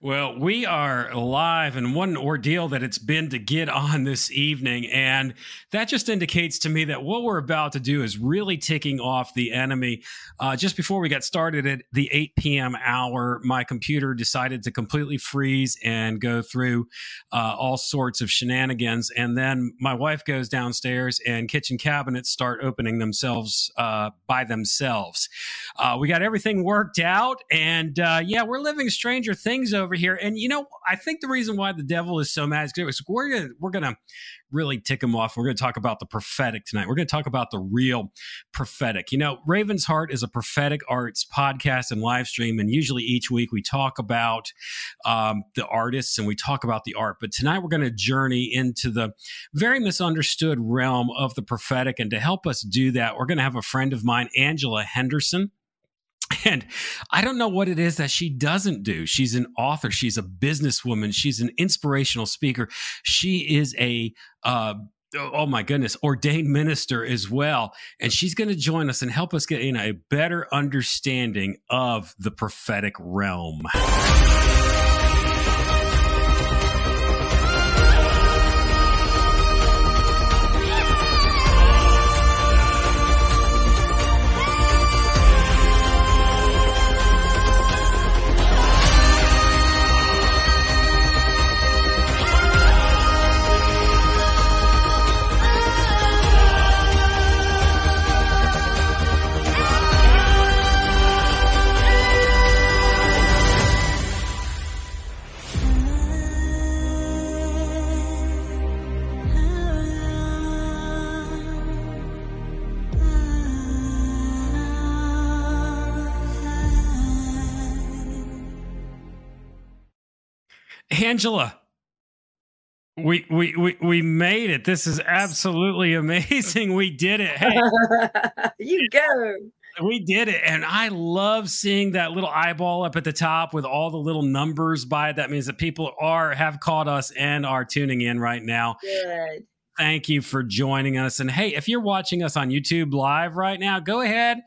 Well, we are live, and what an ordeal that it's been to get on this evening. And that just indicates to me that what we're about to do is really ticking off the enemy. Uh, just before we got started at the 8 p.m. hour, my computer decided to completely freeze and go through uh, all sorts of shenanigans. And then my wife goes downstairs, and kitchen cabinets start opening themselves uh, by themselves. Uh, we got everything worked out, and uh, yeah, we're living stranger things over over here. And you know, I think the reason why the devil is so mad is because we're gonna we're gonna really tick him off. We're gonna talk about the prophetic tonight. We're gonna talk about the real prophetic. You know, Raven's Heart is a prophetic arts podcast and live stream, and usually each week we talk about um, the artists and we talk about the art. But tonight we're gonna journey into the very misunderstood realm of the prophetic, and to help us do that, we're gonna have a friend of mine, Angela Henderson. And I don't know what it is that she doesn't do. She's an author, she's a businesswoman, she's an inspirational speaker. She is a uh, oh my goodness, ordained minister as well. And she's going to join us and help us get in a better understanding of the prophetic realm. Angela, we we we we made it. This is absolutely amazing. We did it. Hey, you go. We did it, and I love seeing that little eyeball up at the top with all the little numbers by it. That means that people are have caught us and are tuning in right now. Good. Thank you for joining us. And hey, if you're watching us on YouTube live right now, go ahead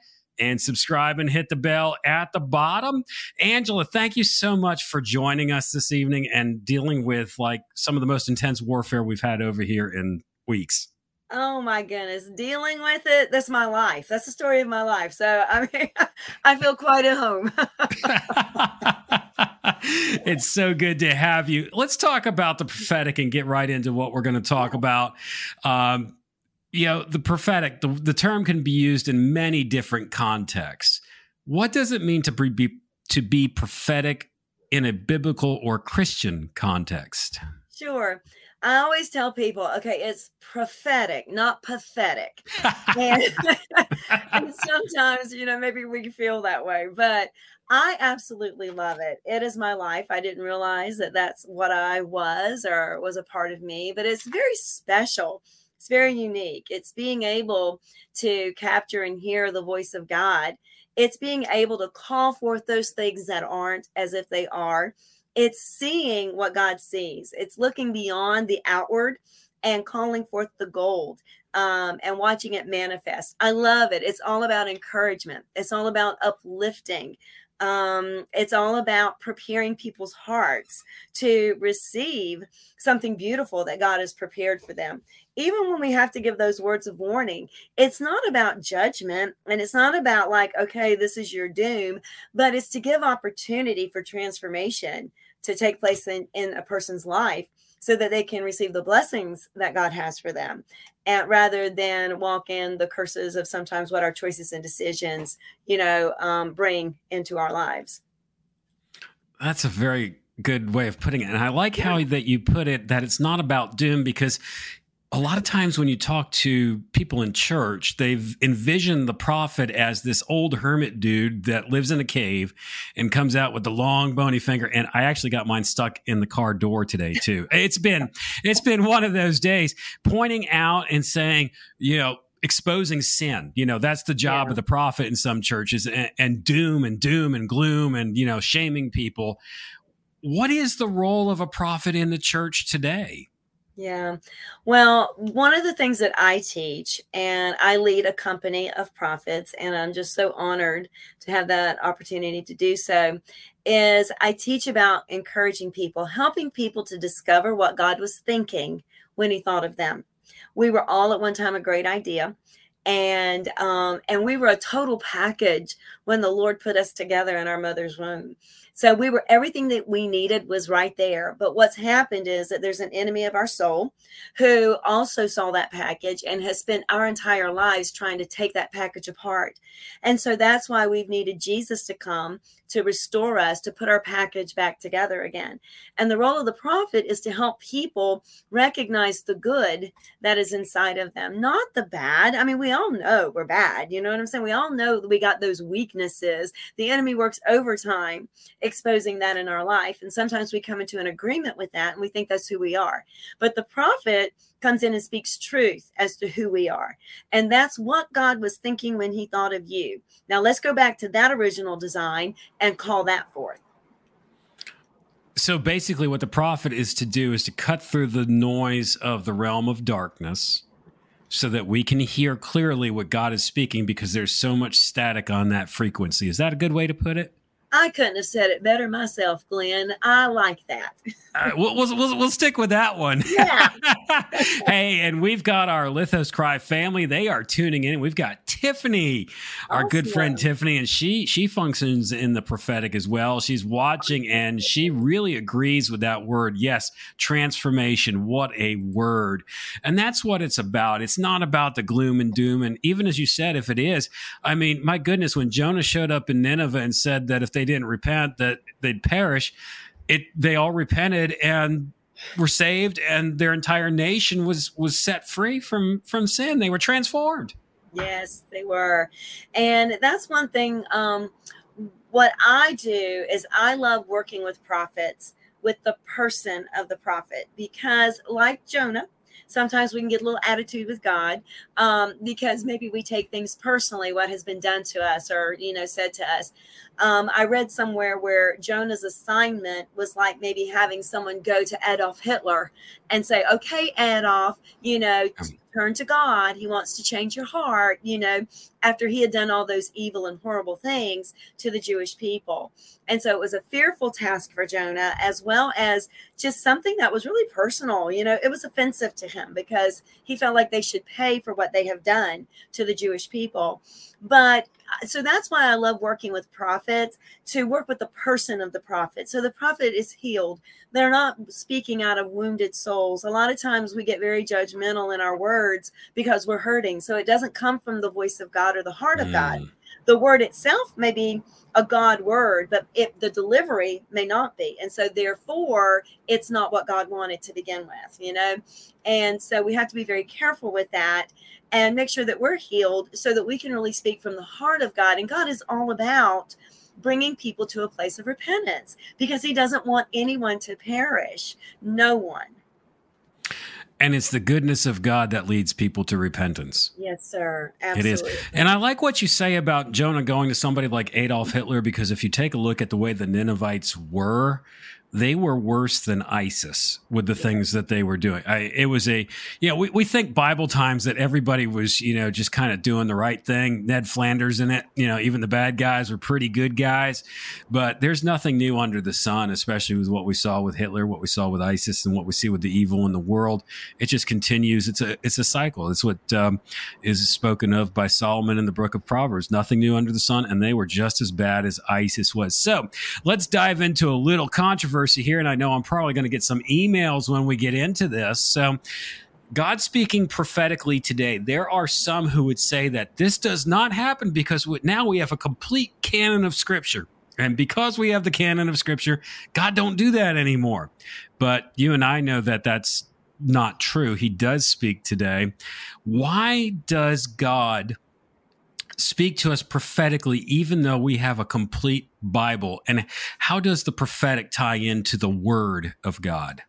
and subscribe and hit the bell at the bottom. Angela, thank you so much for joining us this evening and dealing with like some of the most intense warfare we've had over here in weeks. Oh my goodness, dealing with it, that's my life. That's the story of my life. So, I mean, I feel quite at home. it's so good to have you. Let's talk about the prophetic and get right into what we're going to talk about. Um, you know the prophetic the, the term can be used in many different contexts. What does it mean to be to be prophetic in a biblical or christian context? Sure. I always tell people okay it's prophetic not pathetic. And, and sometimes you know maybe we feel that way but I absolutely love it. It is my life. I didn't realize that that's what I was or was a part of me, but it's very special it's very unique. It's being able to capture and hear the voice of God. It's being able to call forth those things that aren't as if they are. It's seeing what God sees. It's looking beyond the outward and calling forth the gold um, and watching it manifest. I love it. It's all about encouragement. It's all about uplifting. Um, it's all about preparing people's hearts to receive something beautiful that God has prepared for them. Even when we have to give those words of warning, it's not about judgment and it's not about like, okay, this is your doom, but it's to give opportunity for transformation to take place in, in a person's life so that they can receive the blessings that God has for them and rather than walk in the curses of sometimes what our choices and decisions, you know, um, bring into our lives. That's a very good way of putting it. And I like how that you put it that it's not about doom because a lot of times when you talk to people in church, they've envisioned the prophet as this old hermit dude that lives in a cave and comes out with the long bony finger. And I actually got mine stuck in the car door today too. It's been, it's been one of those days pointing out and saying, you know, exposing sin. You know, that's the job yeah. of the prophet in some churches and, and doom and doom and gloom and, you know, shaming people. What is the role of a prophet in the church today? Yeah. Well, one of the things that I teach, and I lead a company of prophets, and I'm just so honored to have that opportunity to do so. is I teach about encouraging people, helping people to discover what God was thinking when he thought of them. We were all at one time a great idea and um and we were a total package when the lord put us together in our mother's womb so we were everything that we needed was right there. But what's happened is that there's an enemy of our soul who also saw that package and has spent our entire lives trying to take that package apart. And so that's why we've needed Jesus to come to restore us, to put our package back together again. And the role of the prophet is to help people recognize the good that is inside of them, not the bad. I mean, we all know we're bad. You know what I'm saying? We all know that we got those weaknesses. The enemy works overtime exposing that in our life. And sometimes we come into an agreement with that and we think that's who we are. But the prophet comes in and speaks truth as to who we are. And that's what God was thinking when he thought of you. Now let's go back to that original design and call that forth. So basically, what the prophet is to do is to cut through the noise of the realm of darkness so that we can hear clearly what God is speaking because there's so much static on that frequency. Is that a good way to put it? I couldn't have said it better myself, Glenn. I like that. we'll, we'll, we'll, we'll, stick with that one. Yeah. hey, and we've got our Lithos Cry family. They are tuning in. We've got Tiffany, our awesome. good friend Tiffany, and she she functions in the prophetic as well. She's watching and she really agrees with that word. Yes, transformation. What a word. And that's what it's about. It's not about the gloom and doom. And even as you said, if it is, I mean, my goodness, when Jonah showed up in Nineveh and said that if they didn't repent, that they'd perish, it they all repented and were saved and their entire nation was was set free from from sin. They were transformed. Yes they were. And that's one thing um what i do is i love working with prophets with the person of the prophet because like jonah sometimes we can get a little attitude with God um, because maybe we take things personally, what has been done to us or, you know, said to us. Um, I read somewhere where Jonah's assignment was like maybe having someone go to Adolf Hitler and say, okay, Adolf, you know, turn to God. He wants to change your heart, you know, after he had done all those evil and horrible things to the Jewish people. And so it was a fearful task for Jonah, as well as just something that was really personal. You know, it was offensive to him because he felt like they should pay for what they have done to the Jewish people. But so that's why I love working with prophets to work with the person of the prophet. So the prophet is healed. They're not speaking out of wounded souls. A lot of times we get very judgmental in our words because we're hurting. So it doesn't come from the voice of God or the heart of mm. God. The word itself may be a God word, but it, the delivery may not be. And so, therefore, it's not what God wanted to begin with, you know? And so, we have to be very careful with that and make sure that we're healed so that we can really speak from the heart of God. And God is all about bringing people to a place of repentance because He doesn't want anyone to perish, no one. And it's the goodness of God that leads people to repentance. Yes, sir. Absolutely. It is. And I like what you say about Jonah going to somebody like Adolf Hitler because if you take a look at the way the Ninevites were, they were worse than ISIS with the things that they were doing. I, it was a, you know, we, we think Bible times that everybody was, you know, just kind of doing the right thing. Ned Flanders in it, you know, even the bad guys were pretty good guys. But there's nothing new under the sun, especially with what we saw with Hitler, what we saw with ISIS, and what we see with the evil in the world. It just continues. It's a it's a cycle. It's what um, is spoken of by Solomon in the book of Proverbs. Nothing new under the sun, and they were just as bad as ISIS was. So let's dive into a little controversy controversy here, and I know I'm probably going to get some emails when we get into this. So, God speaking prophetically today, there are some who would say that this does not happen because now we have a complete canon of Scripture. And because we have the canon of Scripture, God don't do that anymore. But you and I know that that's not true. He does speak today. Why does God speak to us prophetically, even though we have a complete Bible? And how does the prophetic tie into the Word of God?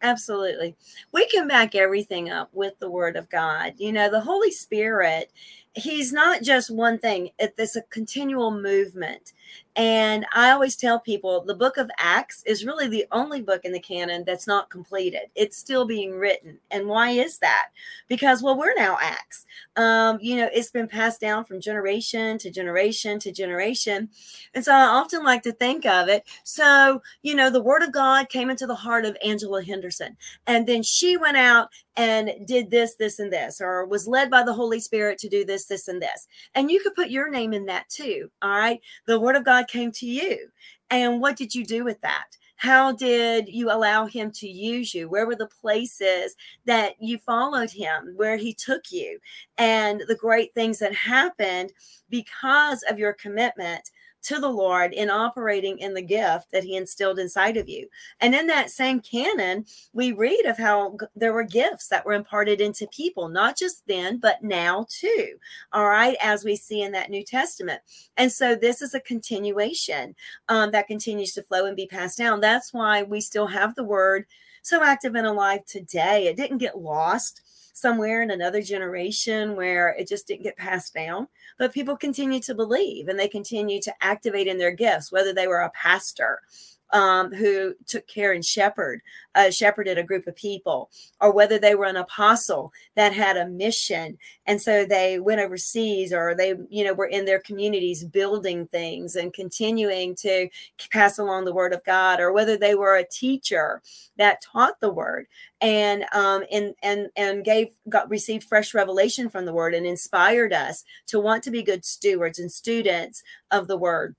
Absolutely. We can back everything up with the Word of God. You know, the Holy Spirit he's not just one thing, it's a continual movement. And I always tell people the book of Acts is really the only book in the canon that's not completed. It's still being written. And why is that? Because, well, we're now Acts. Um, you know, it's been passed down from generation to generation to generation. And so I often like to think of it. So, you know, the word of God came into the heart of Angela Henderson. And then she went out and did this, this, and this, or was led by the Holy Spirit to do this, this, and this. And you could put your name in that too. All right. The word of God came to you. And what did you do with that? How did you allow him to use you? Where were the places that you followed him, where he took you, and the great things that happened because of your commitment to the Lord in operating in the gift that He instilled inside of you. And in that same canon, we read of how there were gifts that were imparted into people, not just then, but now too. All right, as we see in that New Testament. And so this is a continuation um, that continues to flow and be passed down. That's why we still have the word so active and alive today. It didn't get lost somewhere in another generation where it just didn't get passed down. But people continue to believe and they continue to activate in their gifts, whether they were a pastor um, who took care and shepherd, uh, shepherded a group of people, or whether they were an apostle that had a mission, and so they went overseas, or they, you know, were in their communities building things and continuing to pass along the word of God, or whether they were a teacher that taught the word and um, and and and gave got received fresh revelation from the word and inspired us to want to be good stewards and students of the word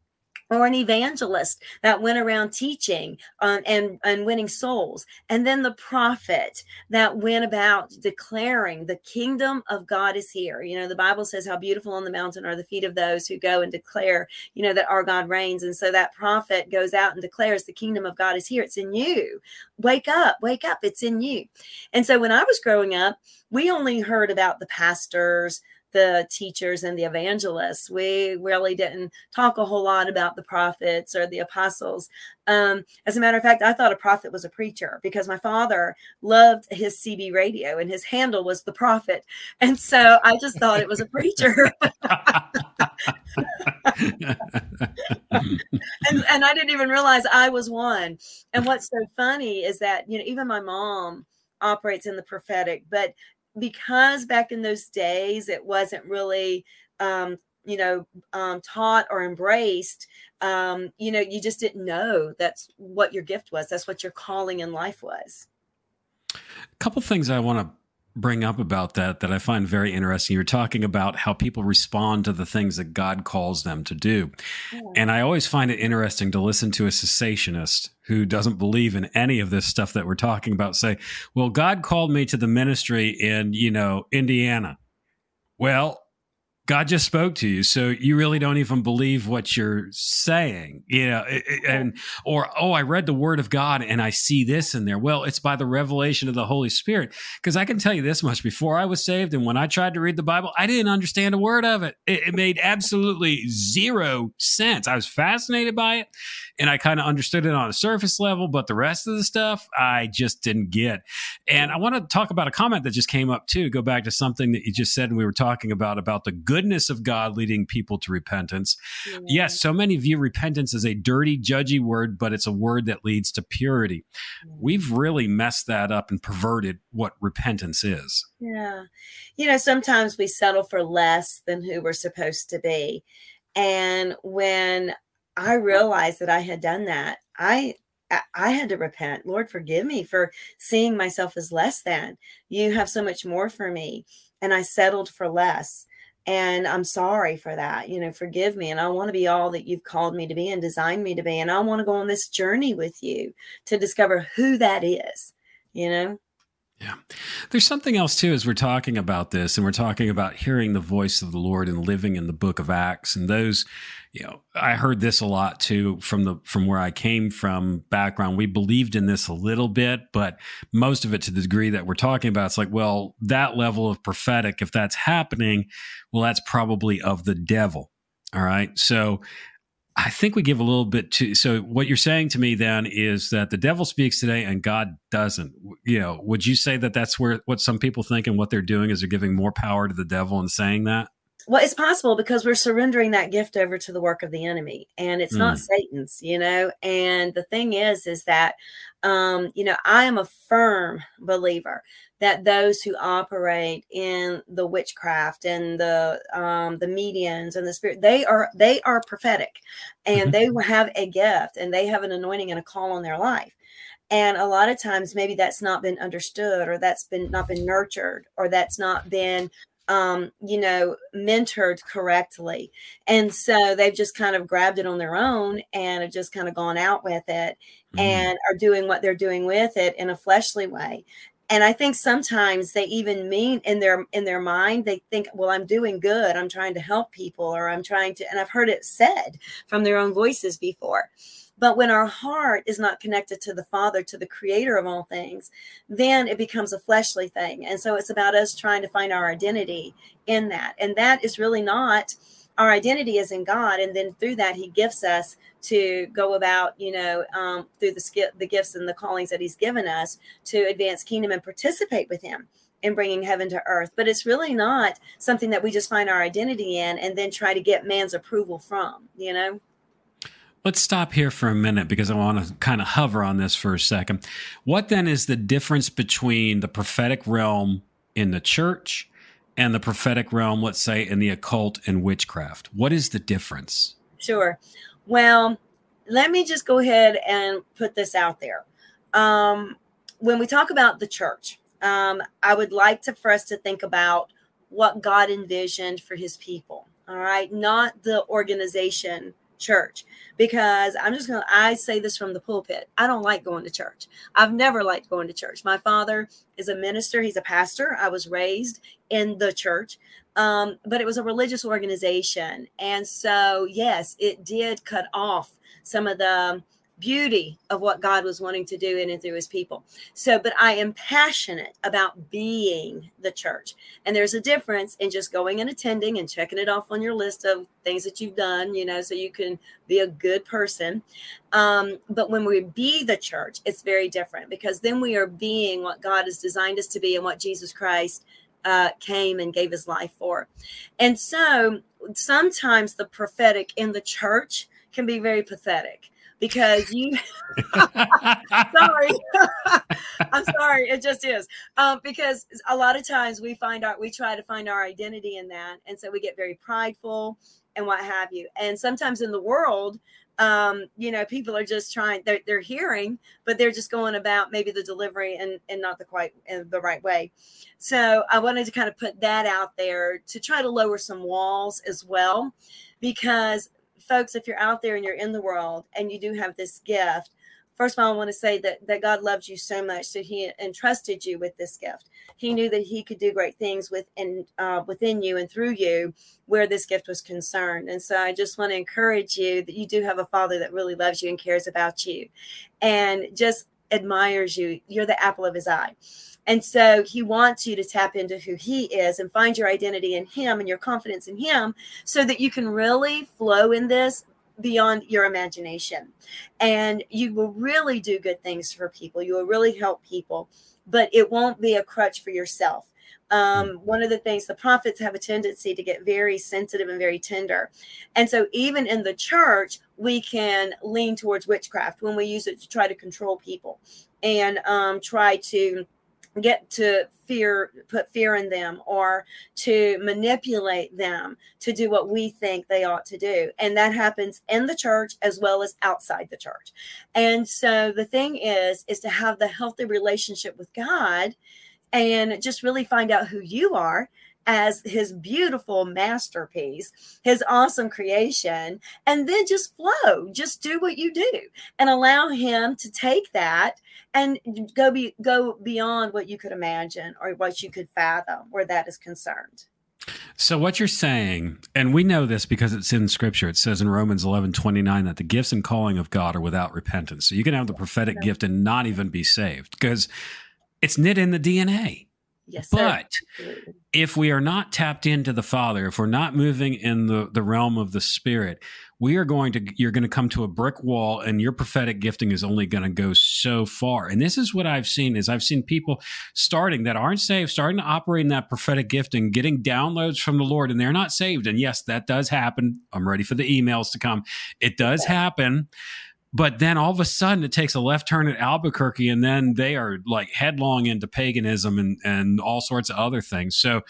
or an evangelist that went around teaching um, and, and winning souls. And then the prophet that went about declaring the kingdom of God is here. You know, the Bible says how beautiful on the mountain are the feet of those who go and declare, you know, that our God reigns. And so that prophet goes out and declares the kingdom of God is here. It's in you. Wake up, wake up. It's in you. And so when I was growing up, we only heard about the pastors, the teachers and the evangelists. We really didn't talk a whole lot about the prophets or the apostles. Um, as a matter of fact, I thought a prophet was a preacher because my father loved his CB radio and his handle was the prophet. And so I just thought it was a preacher. and, and I didn't even realize I was one. And what's so funny is that, you know, even my mom operates in the prophetic, but because back in those days it wasn't really um, you know um, taught or embraced um, you know you just didn't know that's what your gift was that's what your calling in life was. A couple things i want to bring up about that that I find very interesting. You're talking about how people respond to the things that God calls them to do. Yeah. And I always find it interesting to listen to a cessationist who doesn't believe in any of this stuff that we're talking about say, "Well, God called me to the ministry in, you know, Indiana." Well, God just spoke to you, so you really don't even believe what you're saying, you know. And or oh, I read the Word of God and I see this in there. Well, it's by the revelation of the Holy Spirit. Because I can tell you this much: before I was saved, and when I tried to read the Bible, I didn't understand a word of it. It, it made absolutely zero sense. I was fascinated by it, and I kind of understood it on a surface level, but the rest of the stuff I just didn't get. And I want to talk about a comment that just came up too. Go back to something that you just said, and we were talking about about the goodness of God leading people to repentance. Yes, so many view repentance as a dirty, judgy word, but it's a word that leads to purity. Mm-hmm. We've really messed that up and perverted what repentance is. Yeah. You know, sometimes we settle for less than who we're supposed to be. And when I realized that I had done that, I I had to repent. Lord, forgive me for seeing myself as less than. You have so much more for me. And I settled for less and i'm sorry for that you know forgive me and i want to be all that you've called me to be and designed me to be and i want to go on this journey with you to discover who that is you know yeah. There's something else too as we're talking about this and we're talking about hearing the voice of the Lord and living in the book of Acts and those you know I heard this a lot too from the from where I came from background we believed in this a little bit but most of it to the degree that we're talking about it's like well that level of prophetic if that's happening well that's probably of the devil all right so I think we give a little bit to. So what you're saying to me then is that the devil speaks today and God doesn't. You know, would you say that that's where what some people think and what they're doing is they're giving more power to the devil and saying that? Well, it's possible because we're surrendering that gift over to the work of the enemy, and it's mm. not Satan's, you know. And the thing is, is that, um, you know, I am a firm believer that those who operate in the witchcraft and the um, the medians and the spirit, they are they are prophetic, and mm-hmm. they have a gift, and they have an anointing and a call on their life and a lot of times maybe that's not been understood or that's been not been nurtured or that's not been um, you know, mentored correctly. And so they've just kind of grabbed it on their own and have just kind of gone out with it mm-hmm. and are doing what they're doing with it in a fleshly way. And I think sometimes they even mean in their in their mind they think, well, I'm doing good. I'm trying to help people, or I'm trying to. And I've heard it said from their own voices before. But when our heart is not connected to the Father, to the creator of all things, then it becomes a fleshly thing. And so it's about us trying to find our identity in that. And that is really not our identity is in God. And then through that, He gifts us to go about, you know, um, through the, the gifts and the callings that He's given us to advance kingdom and participate with Him in bringing heaven to earth. But it's really not something that we just find our identity in and then try to get man's approval from, you know? Let's stop here for a minute because I want to kind of hover on this for a second. What then is the difference between the prophetic realm in the church and the prophetic realm, let's say, in the occult and witchcraft? What is the difference? Sure. Well, let me just go ahead and put this out there. Um, when we talk about the church, um, I would like to for us to think about what God envisioned for his people. All right, not the organization church because I'm just going to, I say this from the pulpit. I don't like going to church. I've never liked going to church. My father is a minister, he's a pastor. I was raised in the church, um, but it was a religious organization. And so, yes, it did cut off some of the, beauty of what God was wanting to do in and through his people. So, but I am passionate about being the church. And there's a difference in just going and attending and checking it off on your list of things that you've done, you know, so you can be a good person. Um, but when we be the church, it's very different because then we are being what God has designed us to be and what Jesus Christ uh, came and gave his life for. And so sometimes the prophetic in the church can be very pathetic because you sorry. I'm sorry. It just is. Um, because a lot of times we find out we try to find our identity in that and so we get very prideful and what have you. And sometimes in the world um, you know people are just trying they're, they're hearing but they're just going about maybe the delivery and, and not the quite in the right way. So i wanted to kind of put that out there to try to lower some walls as well because folks, if you're out there and you're in the world and you do have this gift, first of all, I want to say that, that God loves you so much that He entrusted you with this gift. He knew that He could do great things within uh, within you and through you where this gift was concerned. And so I just want to encourage you that you do have a Father that really loves you and cares about you, and just admires you. You're the apple of His eye. And so he wants you to tap into who he is and find your identity in him and your confidence in him so that you can really flow in this beyond your imagination. And you will really do good things for people. You will really help people, but it won't be a crutch for yourself. Um, one of the things the prophets have a tendency to get very sensitive and very tender. And so, even in the church, we can lean towards witchcraft when we use it to try to control people and um, try to get to fear put fear in them or to manipulate them to do what we think they ought to do. And that happens in the church as well as outside the church. And so the thing is is to have the healthy relationship with god and just really find out who you are as his beautiful masterpiece, his awesome creation, and then just flow, just do what you do and allow him to take that and go be go beyond what you could imagine or what you could fathom where that is concerned. So what you're saying, and we know this because it's in scripture, it says in Romans 11, 29 that the gifts and calling of God are without repentance. So you can have the prophetic yeah. gift and not even be saved because it's knit in the DNA. Yes, but if we are not tapped into the Father, if we're not moving in the, the realm of the Spirit, we are going to you're going to come to a brick wall and your prophetic gifting is only going to go so far. And this is what i've seen is i've seen people starting that aren't saved starting to operate in that prophetic gifting getting downloads from the lord and they're not saved. And yes that does happen. I'm ready for the emails to come. It does happen but then all of a sudden it takes a left turn at albuquerque and then they are like headlong into paganism and and all sorts of other things. So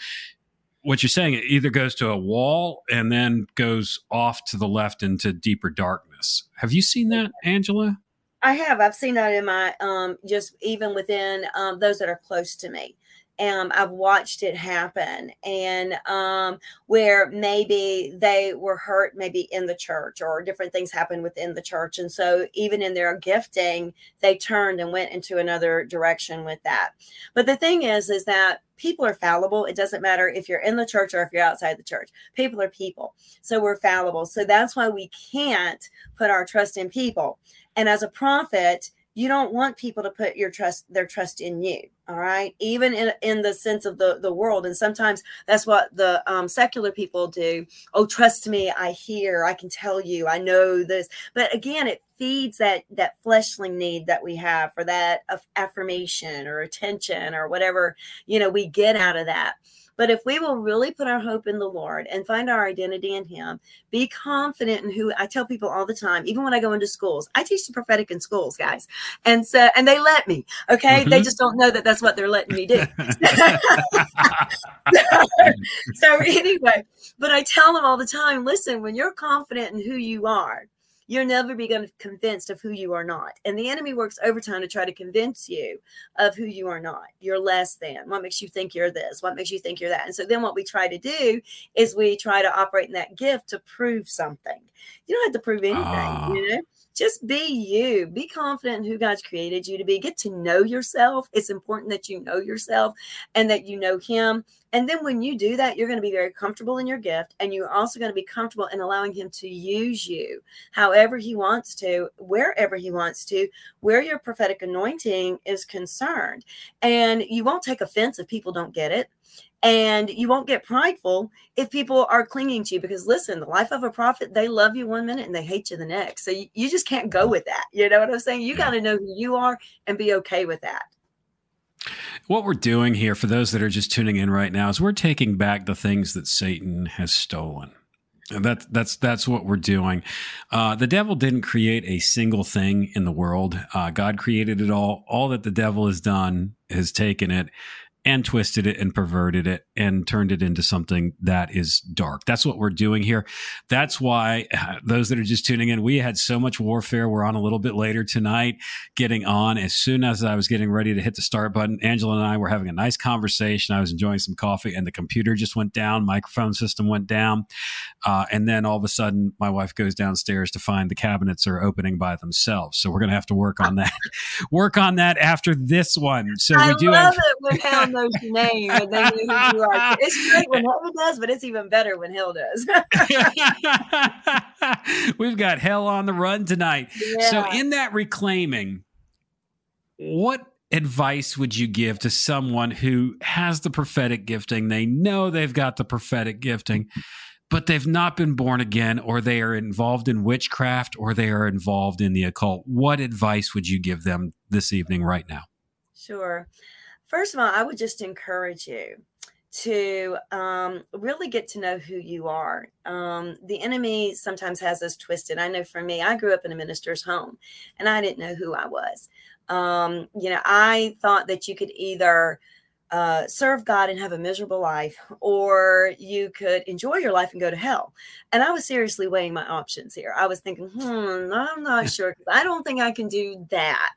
what you're saying it either goes to a wall and then goes off to the left into deeper darkness. Have you seen that angela? I have. I've seen that in my um just even within um those that are close to me um, I've watched it happen, and um, where maybe they were hurt, maybe in the church, or different things happened within the church, and so even in their gifting, they turned and went into another direction with that. But the thing is, is that people are fallible. It doesn't matter if you're in the church or if you're outside the church. People are people, so we're fallible. So that's why we can't put our trust in people. And as a prophet, you don't want people to put your trust their trust in you all right? Even in, in the sense of the the world. And sometimes that's what the um, secular people do. Oh trust me i hear i can tell you i know this. But again it feeds that that fleshly need that we have for that affirmation or attention or whatever you know we get out of that but if we will really put our hope in the Lord and find our identity in Him, be confident in who I tell people all the time, even when I go into schools, I teach the prophetic in schools, guys. And so, and they let me, okay? Mm-hmm. They just don't know that that's what they're letting me do. so, anyway, but I tell them all the time listen, when you're confident in who you are, you'll never be convinced of who you are not. And the enemy works overtime to try to convince you of who you are not. You're less than. What makes you think you're this? What makes you think you're that? And so then what we try to do is we try to operate in that gift to prove something. You don't have to prove anything, uh. you know? Just be you be confident in who god's created you to be get to know yourself it's important that you know yourself and that you know him and then when you do that, you're going to be very comfortable in your gift. And you're also going to be comfortable in allowing him to use you however he wants to, wherever he wants to, where your prophetic anointing is concerned. And you won't take offense if people don't get it. And you won't get prideful if people are clinging to you because listen, the life of a prophet, they love you one minute and they hate you the next. So you, you just can't go with that. You know what I'm saying? You got to know who you are and be okay with that. What we're doing here, for those that are just tuning in right now, is we're taking back the things that Satan has stolen. And that, that's that's what we're doing. Uh, the devil didn't create a single thing in the world. Uh, God created it all. All that the devil has done has taken it and twisted it and perverted it and turned it into something that is dark. That's what we're doing here. That's why uh, those that are just tuning in, we had so much warfare. We're on a little bit later tonight, getting on. As soon as I was getting ready to hit the start button, Angela and I were having a nice conversation. I was enjoying some coffee and the computer just went down, microphone system went down. Uh, and then all of a sudden, my wife goes downstairs to find the cabinets are opening by themselves. So we're going to have to work on that, work on that after this one. So I we do have knows your name and they who you are. It's great when Hilda does, but it's even better when Hill does. We've got hell on the run tonight. Yeah. So, in that reclaiming, what advice would you give to someone who has the prophetic gifting? They know they've got the prophetic gifting, but they've not been born again, or they are involved in witchcraft, or they are involved in the occult. What advice would you give them this evening, right now? Sure. First of all, I would just encourage you to um, really get to know who you are. Um, the enemy sometimes has us twisted. I know for me, I grew up in a minister's home and I didn't know who I was. Um, you know, I thought that you could either uh, serve God and have a miserable life, or you could enjoy your life and go to hell. And I was seriously weighing my options here. I was thinking, hmm, I'm not sure I don't think I can do that.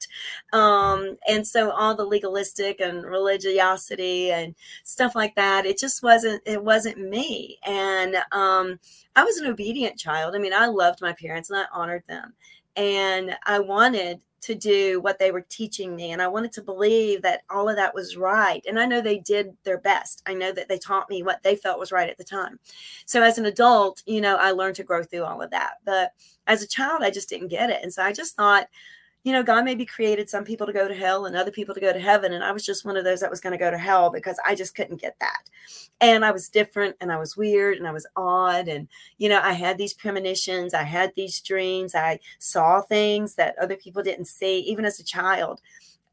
Um, and so all the legalistic and religiosity and stuff like that, it just wasn't. It wasn't me. And um, I was an obedient child. I mean, I loved my parents and I honored them, and I wanted to do what they were teaching me. And I wanted to believe that all of that was right. And I know they did their best. I know that they taught me what they felt was right at the time. So as an adult, you know, I learned to grow through all of that. But as a child, I just didn't get it. And so I just thought, you know, God maybe created some people to go to hell and other people to go to heaven. And I was just one of those that was going to go to hell because I just couldn't get that. And I was different and I was weird and I was odd. And, you know, I had these premonitions, I had these dreams, I saw things that other people didn't see, even as a child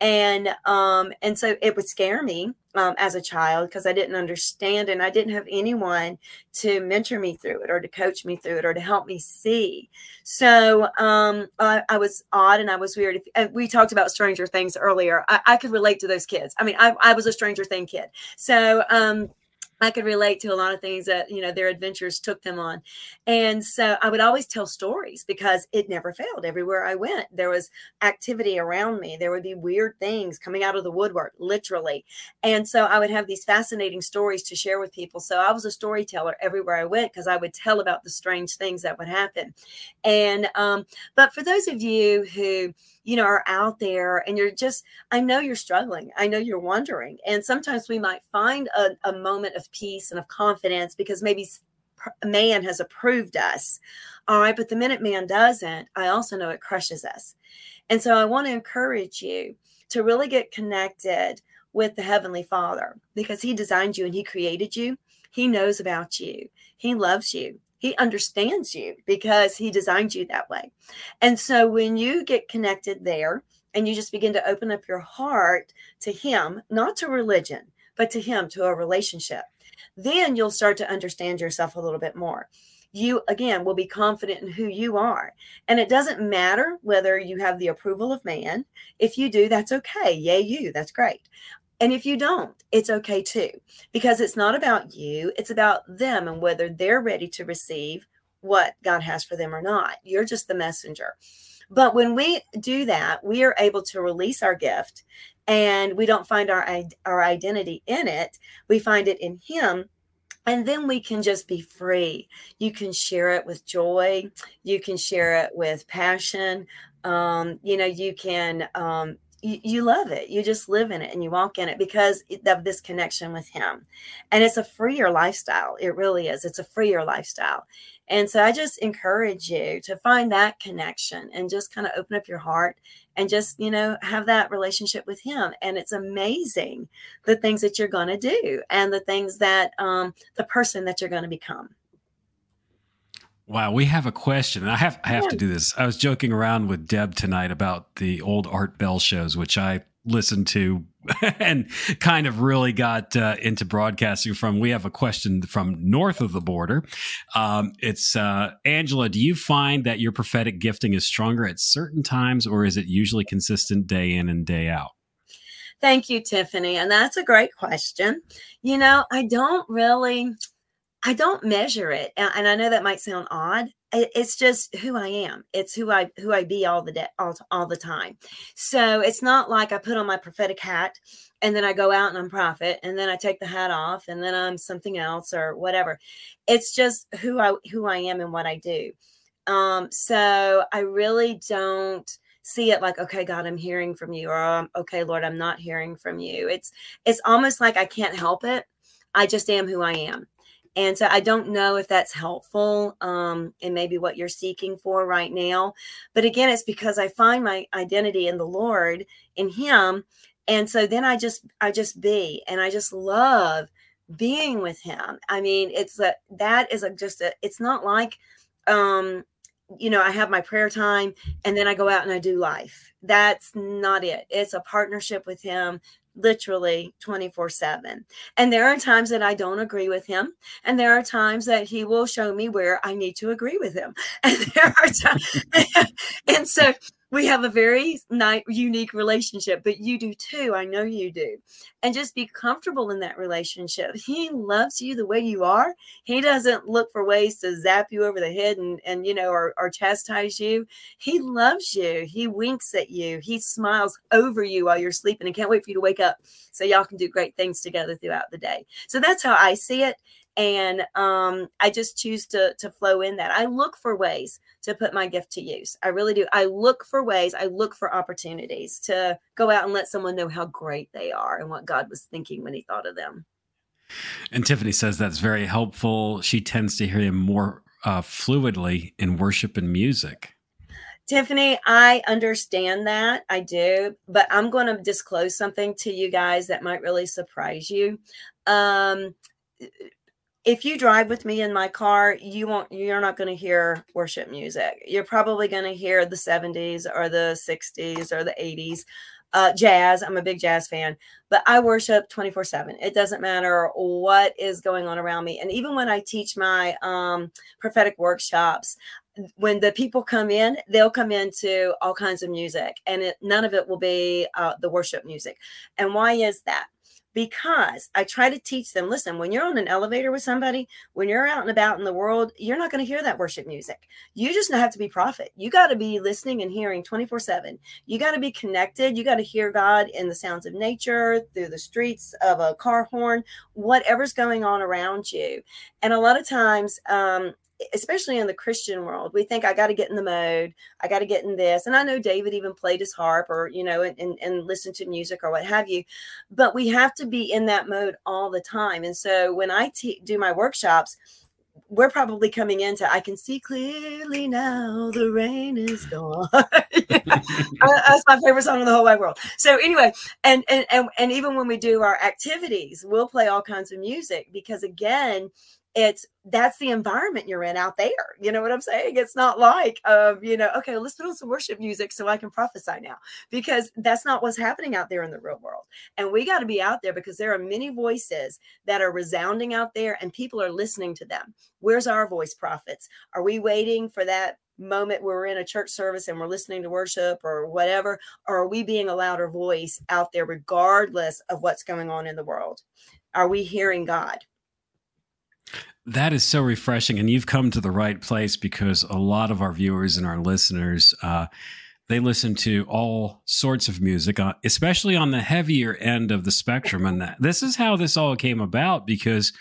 and um and so it would scare me um, as a child because I didn't understand and I didn't have anyone to mentor me through it or to coach me through it or to help me see. So um, I, I, was odd and I was weird. If, we talked about Stranger Things earlier. I, I, could relate to those kids. I mean, I, I was a Stranger Thing kid. So um, I could relate to a lot of things that, you know, their adventures took them on. And so I would always tell stories because it never failed. Everywhere I went, there was activity around me. There would be weird things coming out of the woodwork, literally. And so I would have these fascinating stories to share with people. So I was a storyteller everywhere I went because I would tell about the strange things that would happen. And, um, but for those of you who, you know, are out there and you're just, I know you're struggling. I know you're wondering. And sometimes we might find a, a moment of peace and of confidence because maybe man has approved us. All right. But the minute man doesn't, I also know it crushes us. And so I want to encourage you to really get connected with the Heavenly Father because He designed you and He created you. He knows about you. He loves you. He understands you because he designed you that way. And so when you get connected there and you just begin to open up your heart to him, not to religion, but to him, to a relationship, then you'll start to understand yourself a little bit more you again will be confident in who you are. And it doesn't matter whether you have the approval of man. If you do, that's okay. Yay, you. That's great. And if you don't, it's okay too, because it's not about you, it's about them and whether they're ready to receive what God has for them or not. You're just the messenger. But when we do that, we are able to release our gift and we don't find our, our identity in it. We find it in Him. And then we can just be free. You can share it with joy. You can share it with passion. Um, you know, you can um, you, you love it. You just live in it and you walk in it because of this connection with Him. And it's a freer lifestyle. It really is. It's a freer lifestyle. And so I just encourage you to find that connection and just kind of open up your heart and just, you know, have that relationship with Him. And it's amazing the things that you're going to do and the things that um, the person that you're going to become. Wow, we have a question. I have I have to do this. I was joking around with Deb tonight about the old Art Bell shows, which I listened to and kind of really got uh, into broadcasting from. We have a question from north of the border. Um, it's uh, Angela. Do you find that your prophetic gifting is stronger at certain times, or is it usually consistent day in and day out? Thank you, Tiffany. And that's a great question. You know, I don't really I don't measure it, and I know that might sound odd. It's just who I am. It's who I who I be all the day, all, all the time. So it's not like I put on my prophetic hat and then I go out and I'm prophet, and then I take the hat off and then I'm something else or whatever. It's just who I who I am and what I do. Um, so I really don't see it like okay god i'm hearing from you or um, okay lord i'm not hearing from you it's it's almost like i can't help it i just am who i am and so I don't know if that's helpful um, and maybe what you're seeking for right now. But again, it's because I find my identity in the Lord, in Him. And so then I just, I just be, and I just love being with Him. I mean, it's a, that is a, just a, it's not like, um, you know, I have my prayer time and then I go out and I do life. That's not it. It's a partnership with Him literally 24 7. And there are times that I don't agree with him. And there are times that he will show me where I need to agree with him. And there are times, and so we have a very nice, unique relationship, but you do too. I know you do. And just be comfortable in that relationship. He loves you the way you are. He doesn't look for ways to zap you over the head and, and you know, or, or chastise you. He loves you. He winks at you. He smiles over you while you're sleeping and can't wait for you to wake up so y'all can do great things together throughout the day. So that's how I see it and um, I just choose to to flow in that. I look for ways to put my gift to use. I really do. I look for ways. I look for opportunities to go out and let someone know how great they are and what God was thinking when He thought of them. And Tiffany says that's very helpful. She tends to hear him more uh, fluidly in worship and music. Tiffany, I understand that. I do, but I'm going to disclose something to you guys that might really surprise you. Um, if you drive with me in my car, you won't you're not going to hear worship music. You're probably going to hear the 70s or the 60s or the 80s. Uh, jazz. I'm a big jazz fan, but I worship 24 7. It doesn't matter what is going on around me. And even when I teach my um, prophetic workshops, when the people come in, they'll come into all kinds of music, and it, none of it will be uh, the worship music. And why is that? Because I try to teach them listen, when you're on an elevator with somebody, when you're out and about in the world, you're not going to hear that worship music. You just have to be prophet. You got to be listening and hearing 24 7. You got to be connected. You got to hear God in the sounds of nature, through the streets of a car horn, whatever's going on around you. And a lot of times, um, especially in the Christian world, we think I got to get in the mode, I got to get in this. And I know David even played his harp or, you know, and, and, and listened to music or what have you. But we have to be in that mode all the time. And so when I te- do my workshops, we're probably coming into I can see clearly now the rain is gone. That's my favorite song in the whole wide world. So anyway, and, and and and even when we do our activities, we'll play all kinds of music because again, it's that's the environment you're in out there. You know what I'm saying? It's not like, um, you know, okay, let's put on some worship music so I can prophesy now, because that's not what's happening out there in the real world. And we got to be out there because there are many voices that are resounding out there and people are listening to them. Where's our voice, prophets? Are we waiting for that moment where we're in a church service and we're listening to worship or whatever? Or are we being a louder voice out there regardless of what's going on in the world? Are we hearing God? That is so refreshing. And you've come to the right place because a lot of our viewers and our listeners, uh, they listen to all sorts of music, uh, especially on the heavier end of the spectrum. And that, this is how this all came about because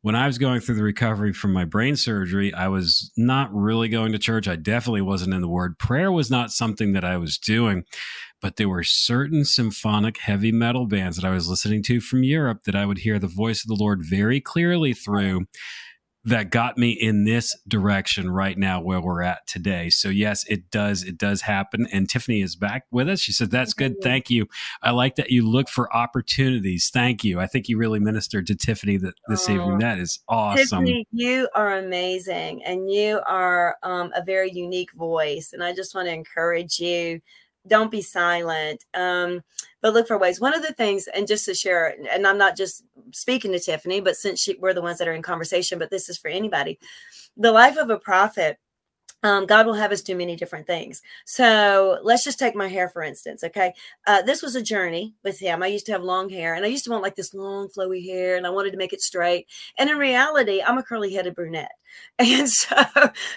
when I was going through the recovery from my brain surgery, I was not really going to church. I definitely wasn't in the Word. Prayer was not something that I was doing but there were certain symphonic heavy metal bands that I was listening to from Europe that I would hear the voice of the Lord very clearly through that got me in this direction right now where we're at today. So yes, it does it does happen and Tiffany is back with us. She said that's good. Thank you. I like that you look for opportunities. Thank you. I think you really ministered to Tiffany that this oh, evening. That is awesome. Tiffany, you are amazing and you are um, a very unique voice and I just want to encourage you don't be silent um, but look for ways. One of the things and just to share and i'm not just speaking to tiffany but since she, we're the ones that are in conversation but this is for anybody. The life of a prophet um, God will have us do many different things. So let's just take my hair, for instance. Okay. Uh, this was a journey with him. I used to have long hair and I used to want like this long, flowy hair and I wanted to make it straight. And in reality, I'm a curly headed brunette. And so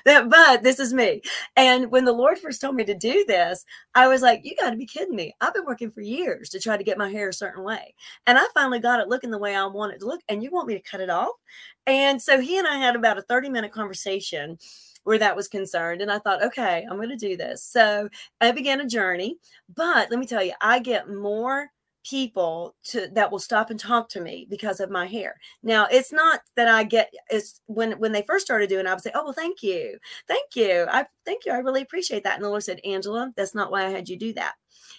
that, but this is me. And when the Lord first told me to do this, I was like, you got to be kidding me. I've been working for years to try to get my hair a certain way. And I finally got it looking the way I want it to look. And you want me to cut it off? And so he and I had about a 30 minute conversation where that was concerned. And I thought, okay, I'm going to do this. So I began a journey. But let me tell you, I get more people to that will stop and talk to me because of my hair. Now, it's not that I get it's when when they first started doing, it, I would say, "Oh, well, thank you, thank you, I thank you, I really appreciate that." And the Lord said, "Angela, that's not why I had you do that."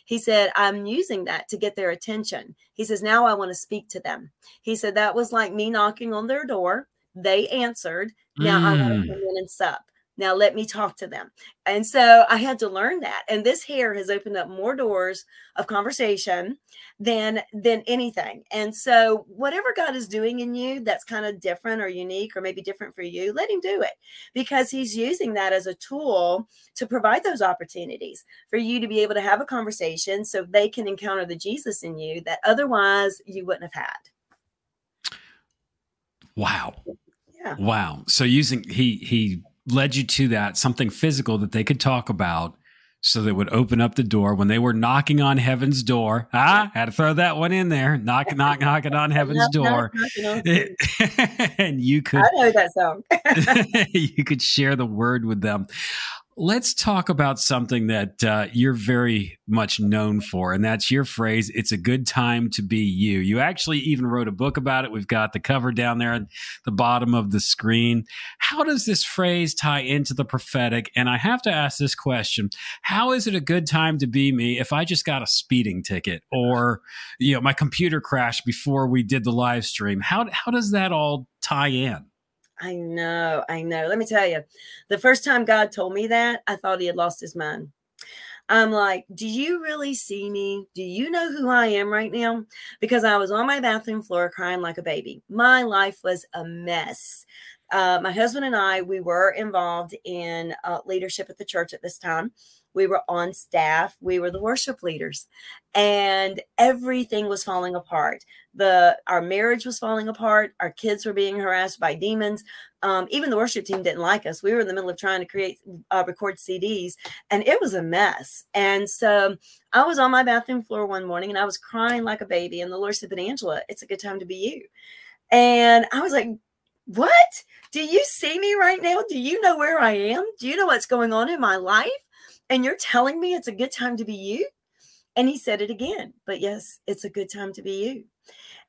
He said, "I'm using that to get their attention." He says, "Now I want to speak to them." He said that was like me knocking on their door. They answered. Now mm. I want to come in and sup. Now let me talk to them. And so I had to learn that. And this hair has opened up more doors of conversation than than anything. And so whatever God is doing in you that's kind of different or unique or maybe different for you, let him do it because he's using that as a tool to provide those opportunities for you to be able to have a conversation so they can encounter the Jesus in you that otherwise you wouldn't have had. Wow. Yeah. Wow. So using he he led you to that something physical that they could talk about so they would open up the door when they were knocking on heaven's door. Ah, had to throw that one in there. Knock, knock, knocking on heaven's knock, door. Knock, and you could. I know that song. you could share the word with them. Let's talk about something that uh, you're very much known for, and that's your phrase, it's a good time to be you. You actually even wrote a book about it. We've got the cover down there at the bottom of the screen. How does this phrase tie into the prophetic? And I have to ask this question How is it a good time to be me if I just got a speeding ticket or, you know, my computer crashed before we did the live stream? How, how does that all tie in? I know, I know. Let me tell you, the first time God told me that, I thought he had lost his mind. I'm like, do you really see me? Do you know who I am right now? Because I was on my bathroom floor crying like a baby. My life was a mess. Uh, my husband and I, we were involved in uh, leadership at the church at this time we were on staff we were the worship leaders and everything was falling apart the our marriage was falling apart our kids were being harassed by demons um, even the worship team didn't like us. We were in the middle of trying to create uh, record cds and it was a mess. And so i was on my bathroom floor one morning and i was crying like a baby and the lord said but angela it's a good time to be you. And i was like what? Do you see me right now? Do you know where i am? Do you know what's going on in my life? And you're telling me it's a good time to be you? And he said it again, but yes, it's a good time to be you.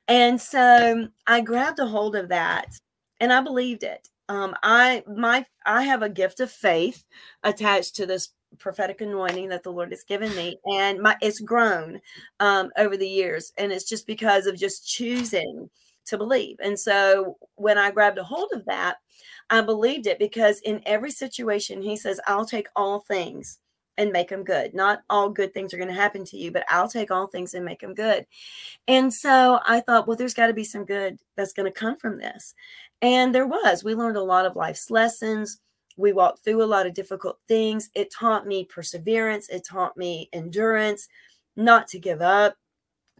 And so I grabbed a hold of that and I believed it. Um, I my I have a gift of faith attached to this prophetic anointing that the Lord has given me, and my it's grown um, over the years, and it's just because of just choosing to believe. And so when I grabbed a hold of that, I believed it because in every situation, He says, "I'll take all things." And make them good. Not all good things are going to happen to you, but I'll take all things and make them good. And so I thought, well, there's got to be some good that's going to come from this. And there was. We learned a lot of life's lessons. We walked through a lot of difficult things. It taught me perseverance, it taught me endurance, not to give up,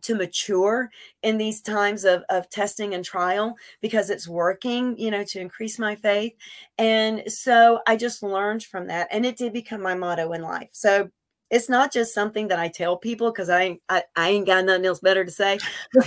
to mature in these times of, of testing and trial because it's working, you know, to increase my faith. And so I just learned from that. And it did become my motto in life. So it's not just something that I tell people because I, I, I ain't got nothing else better to say.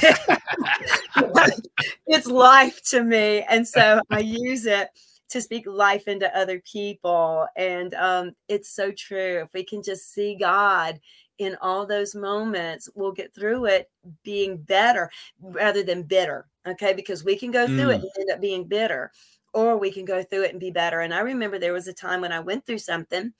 it's life to me. And so I use it to speak life into other people. And um, it's so true. If we can just see God in all those moments, we'll get through it being better rather than bitter. Okay. Because we can go through mm. it and end up being bitter, or we can go through it and be better. And I remember there was a time when I went through something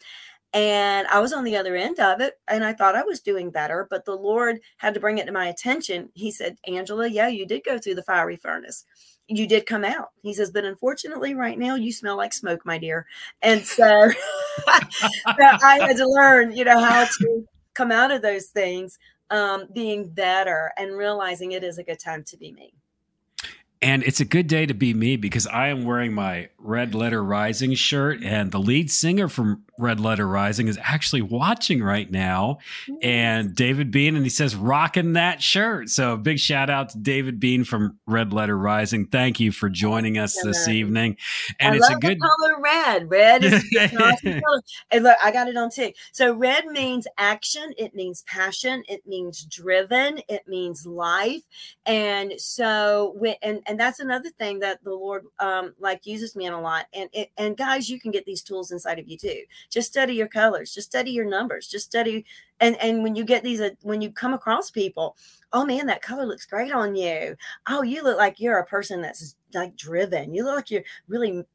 and I was on the other end of it and I thought I was doing better, but the Lord had to bring it to my attention. He said, Angela, yeah, you did go through the fiery furnace. You did come out. He says, but unfortunately, right now, you smell like smoke, my dear. And so I had to learn, you know, how to come out of those things um, being better and realizing it is a good time to be me. And it's a good day to be me because I am wearing my Red Letter Rising shirt, and the lead singer from Red Letter Rising is actually watching right now. And David Bean, and he says, rocking that shirt. So big shout out to David Bean from Red Letter Rising. Thank you for joining us this evening. And I it's a good color red. Red is awesome And look, I got it on tick. So red means action, it means passion, it means driven, it means life. And so when and, and that's another thing that the Lord um like uses me in a lot. And it, and guys, you can get these tools inside of you too. Just study your colors. Just study your numbers. Just study and and when you get these uh, when you come across people oh man that color looks great on you. Oh you look like you're a person that's like driven. You look like you're really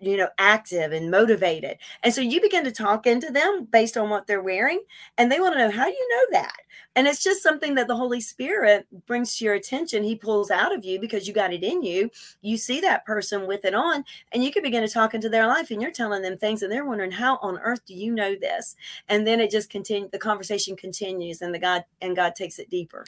you know active and motivated. And so you begin to talk into them based on what they're wearing and they want to know how do you know that? And it's just something that the holy spirit brings to your attention. He pulls out of you because you got it in you. You see that person with it on and you can begin to talk into their life and you're telling them things and they're wondering how on earth do you know this? And then it just continues the conversation continues and the god and god takes it deeper.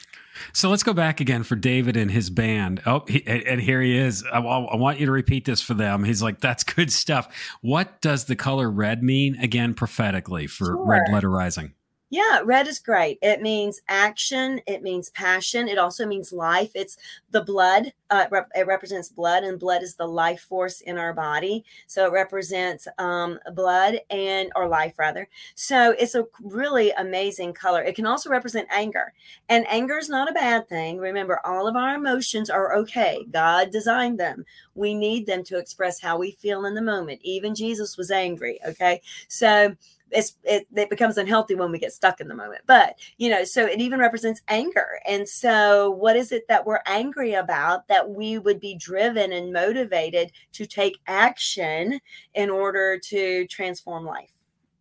So let's go back again for david and his band. Oh he, and here he is. I, I want you to repeat this for them. He's like that's good stuff. What does the color red mean again prophetically for sure. red letter rising? Yeah, red is great. It means action. It means passion. It also means life. It's the blood. Uh, it represents blood, and blood is the life force in our body. So it represents um, blood and or life rather. So it's a really amazing color. It can also represent anger, and anger is not a bad thing. Remember, all of our emotions are okay. God designed them. We need them to express how we feel in the moment. Even Jesus was angry. Okay, so it's it, it becomes unhealthy when we get stuck in the moment. But you know so it even represents anger. And so what is it that we're angry about that we would be driven and motivated to take action in order to transform life?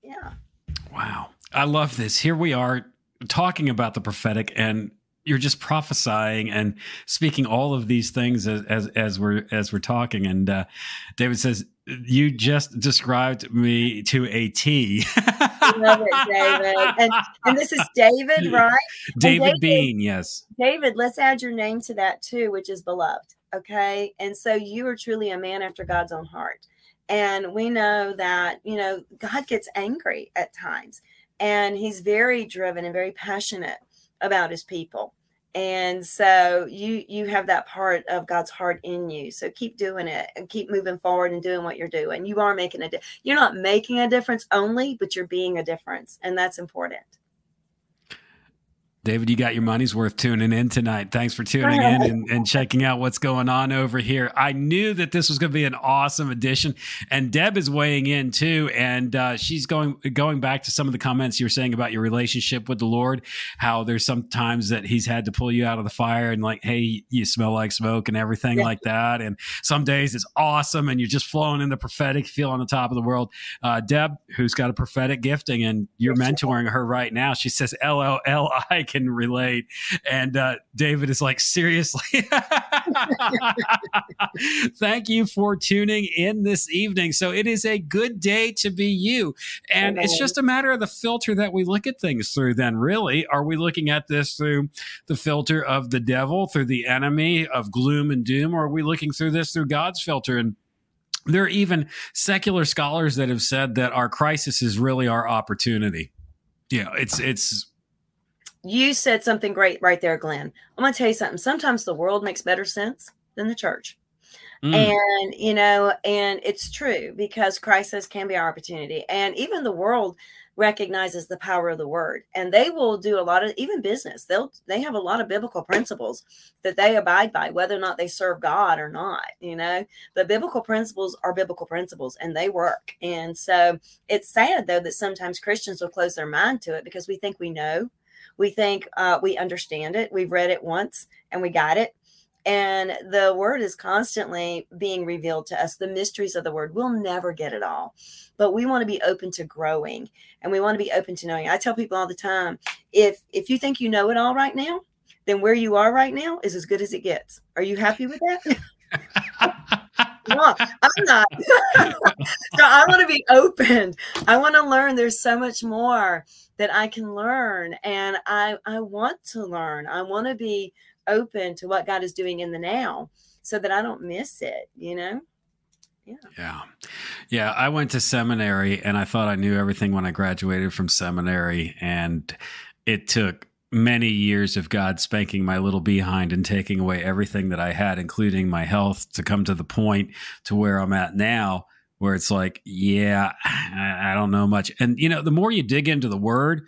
Yeah. Wow. I love this. Here we are talking about the prophetic and you're just prophesying and speaking all of these things as as, as we're as we're talking. And uh, david says you just described me to a T. Love it, David. And, and this is David, right? David, David Bean, yes. David, let's add your name to that too, which is beloved. Okay. And so you are truly a man after God's own heart. And we know that, you know, God gets angry at times and he's very driven and very passionate about his people and so you you have that part of god's heart in you. So keep doing it and keep moving forward and doing what you're doing. You are making a di- you're not making a difference only but you're being a difference and that's important David, you got your money's worth tuning in tonight. Thanks for tuning in and, and, checking out what's going on over here. I knew that this was going to be an awesome edition, and Deb is weighing in too, and uh, she's going going back to some of the comments you were saying about your relationship with the Lord. How there's some times that He's had to pull you out of the fire and like, hey, you smell like smoke and everything yeah. like that. And some days it's awesome, and you're just flowing in the prophetic, feel on the top of the world. Uh, Deb, who's got a prophetic gifting, and you're mentoring her right now, she says, "LOL, I can relate. And uh, David is like, seriously. Thank you for tuning in this evening. So it is a good day to be you. And it's just a matter of the filter that we look at things through, then, really. Are we looking at this through the filter of the devil, through the enemy of gloom and doom, or are we looking through this through God's filter? And there are even secular scholars that have said that our crisis is really our opportunity. Yeah, it's it's you said something great right there, Glenn. I'm going to tell you something. Sometimes the world makes better sense than the church. Mm. And, you know, and it's true because crisis can be our opportunity. And even the world recognizes the power of the word and they will do a lot of even business they'll they have a lot of biblical principles that they abide by whether or not they serve god or not you know but biblical principles are biblical principles and they work and so it's sad though that sometimes christians will close their mind to it because we think we know we think uh, we understand it. We've read it once and we got it. And the word is constantly being revealed to us. The mysteries of the word. We'll never get it all, but we want to be open to growing and we want to be open to knowing. I tell people all the time if if you think you know it all right now, then where you are right now is as good as it gets. Are you happy with that? I'm not. so I want to be open. I want to learn. There's so much more that I can learn, and I I want to learn. I want to be open to what God is doing in the now, so that I don't miss it. You know. Yeah. yeah. Yeah. I went to seminary and I thought I knew everything when I graduated from seminary. And it took many years of God spanking my little behind and taking away everything that I had, including my health, to come to the point to where I'm at now, where it's like, yeah, I, don't know much. And you know, the more you dig into the word,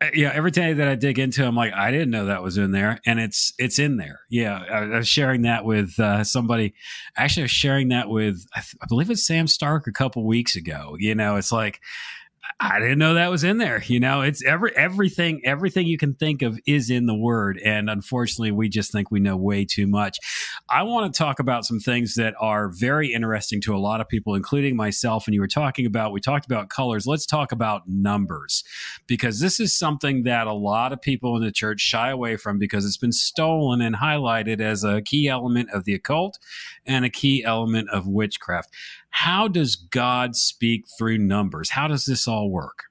uh, yeah, every day that I dig into, I'm like, I didn't know that was in there, and it's it's in there. Yeah, I, I was sharing that with uh, somebody. Actually, I was sharing that with I, th- I believe it's Sam Stark a couple weeks ago. You know, it's like I didn't know that was in there. You know, it's every everything everything you can think of is in the word and unfortunately we just think we know way too much. I want to talk about some things that are very interesting to a lot of people including myself and you were talking about we talked about colors. Let's talk about numbers because this is something that a lot of people in the church shy away from because it's been stolen and highlighted as a key element of the occult and a key element of witchcraft. How does God speak through numbers? How does this all work?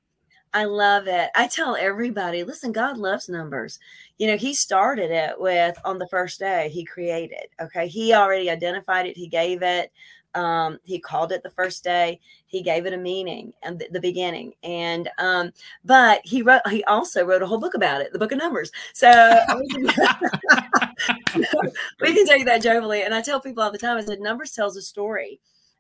I love it. I tell everybody, listen, God loves numbers. You know, He started it with on the first day He created. Okay. He already identified it, He gave it Um, he called it the first day. He gave it a meaning and the, the beginning. And um, but he wrote. He also wrote a whole book about it, the Book of Numbers. So we can, we can take that jovially. And I tell people all the time, I said, Numbers tells a story.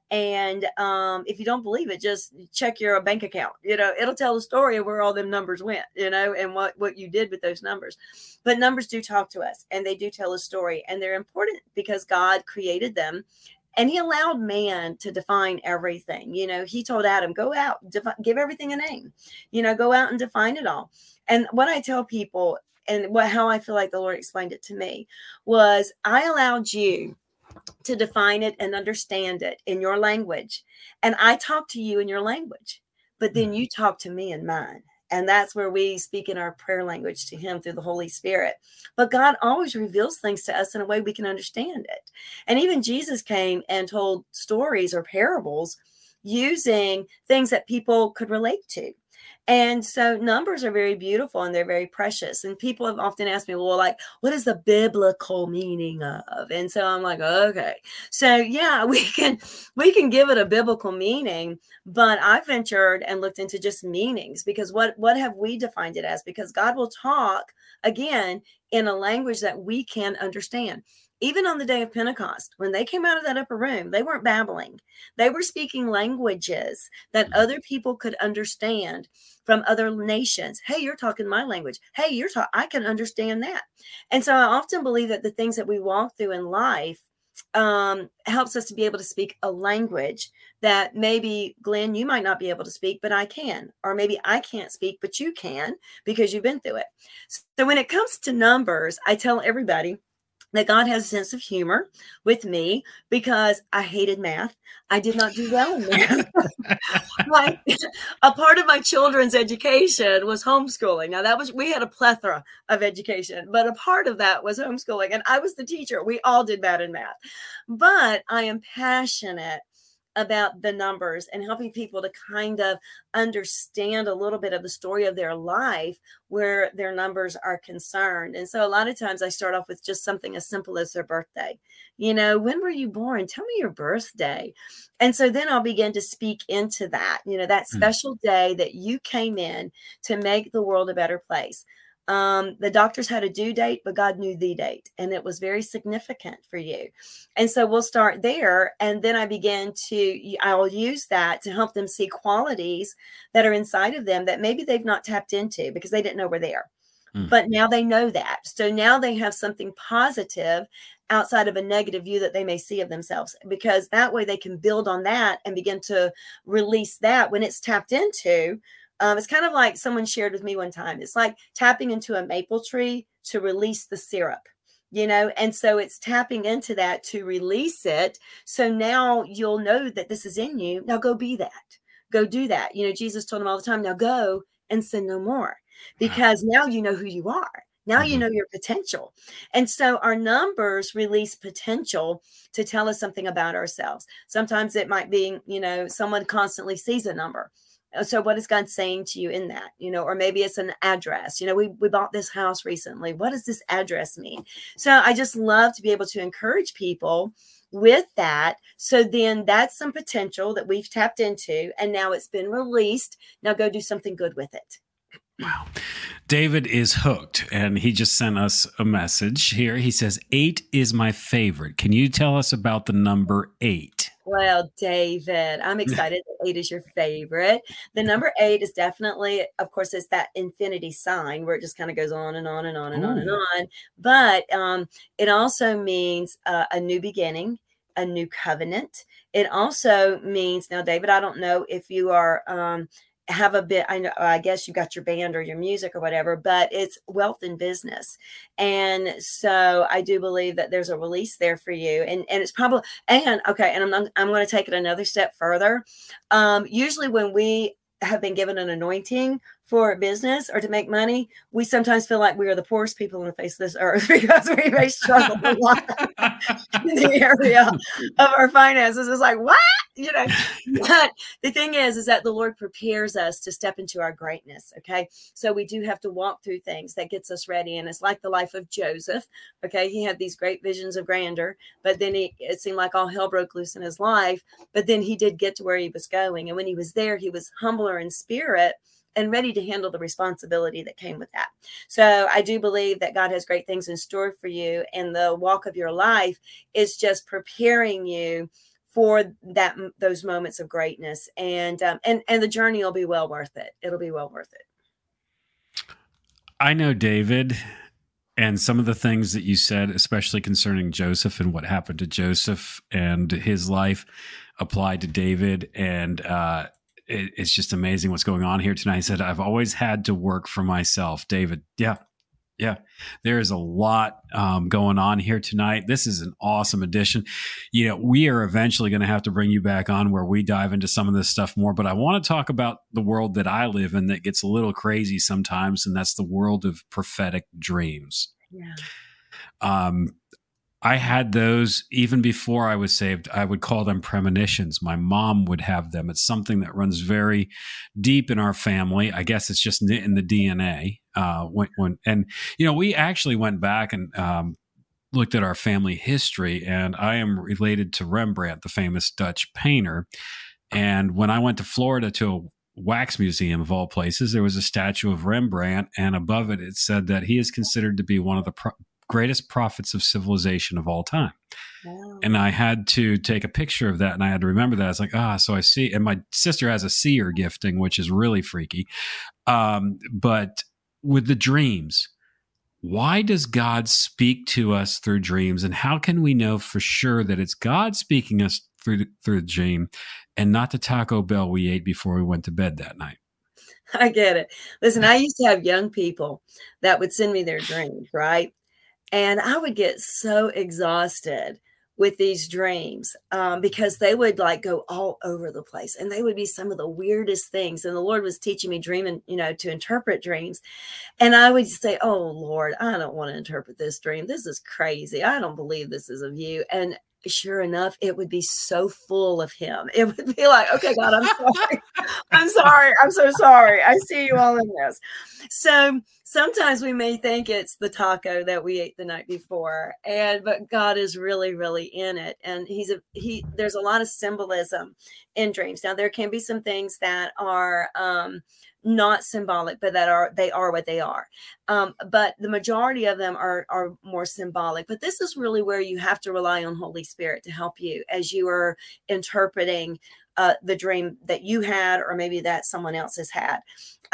And um, if you don't believe it, just check your bank account. You know, it'll tell the story of where all them numbers went. You know, and what what you did with those numbers. But numbers do talk to us, and they do tell a story, and they're important because God created them, and He allowed man to define everything. You know, He told Adam, "Go out, defi- give everything a name. You know, go out and define it all." And what I tell people, and what how I feel like the Lord explained it to me, was I allowed you to define it and understand it in your language. And I talk to you in your language, but then you mm-hmm. talk to me in mine. And that's where we speak in our prayer language to Him through the Holy Spirit. But God always reveals things to us in a way we can understand it. And even Jesus came and told stories or parables using things that people could relate to. And so numbers are very beautiful and they're very precious. And people have often asked me, well, like, what is the biblical meaning of? And so I'm like, okay. So yeah, we can we can give it a biblical meaning, but I ventured and looked into just meanings because what what have we defined it as? Because God will talk again in a language that we can understand even on the day of Pentecost, when they came out of that upper room, they weren't babbling. They were speaking languages that mm-hmm. other people could understand from other nations. Hey, you're talking my language. Hey, you're talking, I can understand that. And so I often believe that the things that we walk through in life um, helps us to be able to speak a language that maybe Glenn, you might not be able to speak, but I can, or maybe I can't speak, but you can because you've been through it. So when it comes to numbers, I tell everybody that God has a sense of humor with me because I hated math. I did not do well in math. like, a part of my children's education was homeschooling. Now that was we had a plethora of education, but a part of that was homeschooling, and I was the teacher. We all did bad in math, but I am passionate about the numbers and helping people to kind of understand a little bit of the story of their life where their numbers are concerned. And so a lot of times I start off with just something as simple as their birthday. You know, when were you born? Tell me your birthday. And so then I'll begin to speak into that, you know, that hmm. special day that you came in to make the world a better place. Um, the doctors had a due date, but God knew the date, and it was very significant for you. And so we'll start there, and then I begin to I'll use that to help them see qualities that are inside of them that maybe they've not tapped into because they didn't know were there. Mm. But now they know that. So now they have something positive outside of a negative view that they may see of themselves because that way they can build on that and begin to release that when it's tapped into um, it's kind of like someone shared with me one time. It's like tapping into a maple tree to release the syrup, you know, and so it's tapping into that to release it. So now you'll know that this is in you. Now go be that. Go do that. You know, Jesus told him all the time, now go and sin no more because now you know who you are. Now you mm-hmm. know your potential. And so our numbers release potential to tell us something about ourselves. Sometimes it might be, you know, someone constantly sees a number Uh, so what is god saying to you in that you know or maybe it's an address you know we, we bought this house recently what does this address mean? So i just love to be able to encourage people with that so then that's some potential that we've tapped into and now it's been released now go do something good with it Wow. David is hooked and he just sent us a message here. He says, Eight is my favorite. Can you tell us about the number eight? Well, David, I'm excited that eight is your favorite. The number eight is definitely, of course, it's that infinity sign where it just kind of goes on and on and on and Ooh. on and on. But um, it also means uh, a new beginning, a new covenant. It also means now, David, I don't know if you are um, have a bit i know i guess you got your band or your music or whatever but it's wealth and business. And so i do believe that there's a release there for you and and it's probably and okay and i'm i'm going to take it another step further. Um usually when we have been given an anointing for business or to make money, we sometimes feel like we are the poorest people on the face of this earth because we may struggle a lot in the area of our finances. It's like, what? You know, but the thing is, is that the Lord prepares us to step into our greatness. Okay. So we do have to walk through things that gets us ready. And it's like the life of Joseph. Okay. He had these great visions of grandeur, but then he, it seemed like all hell broke loose in his life. But then he did get to where he was going. And when he was there, he was humbler in spirit and ready to handle the responsibility that came with that. So I do believe that God has great things in store for you, and the walk of your life is just preparing you for that those moments of greatness, and um, and and the journey will be well worth it. It'll be well worth it. I know David. And some of the things that you said, especially concerning Joseph and what happened to Joseph and his life, applied to David. And uh, it, it's just amazing what's going on here tonight. He said, I've always had to work for myself. David, yeah, yeah, there is a lot um, going on here tonight. This is an awesome addition. You know, we are eventually going to have to bring you back on where we dive into some of this stuff more. But I want to talk about the world that I live in that gets a little crazy sometimes, and that's the world of prophetic dreams. Yeah. Um, I had those even before I was saved. I would call them premonitions. My mom would have them. It's something that runs very deep in our family. I guess it's just in the DNA. Uh, when, when and you know, we actually went back and um, looked at our family history, and I am related to Rembrandt, the famous Dutch painter. And when I went to Florida to a wax museum of all places, there was a statue of Rembrandt, and above it, it said that he is considered to be one of the pro- greatest prophets of civilization of all time. Wow. And I had to take a picture of that and I had to remember that. I was like, ah, so I see. And my sister has a seer gifting, which is really freaky. Um, but with the dreams, why does God speak to us through dreams? And how can we know for sure that it's God speaking us through the, through the dream and not the Taco Bell we ate before we went to bed that night? I get it. Listen, I used to have young people that would send me their dreams, right? And I would get so exhausted with these dreams um, because they would like go all over the place and they would be some of the weirdest things. And the Lord was teaching me dreaming, you know, to interpret dreams. And I would say, Oh Lord, I don't want to interpret this dream. This is crazy. I don't believe this is of you. And sure enough, it would be so full of him. It would be like, okay, God, I'm sorry. I'm sorry. I'm so sorry. I see you all in this. So sometimes we may think it's the taco that we ate the night before. And but God is really, really in it. And he's a he there's a lot of symbolism in dreams. Now there can be some things that are um not symbolic, but that are they are what they are. Um, but the majority of them are are more symbolic. But this is really where you have to rely on Holy Spirit to help you as you are interpreting uh, the dream that you had, or maybe that someone else has had.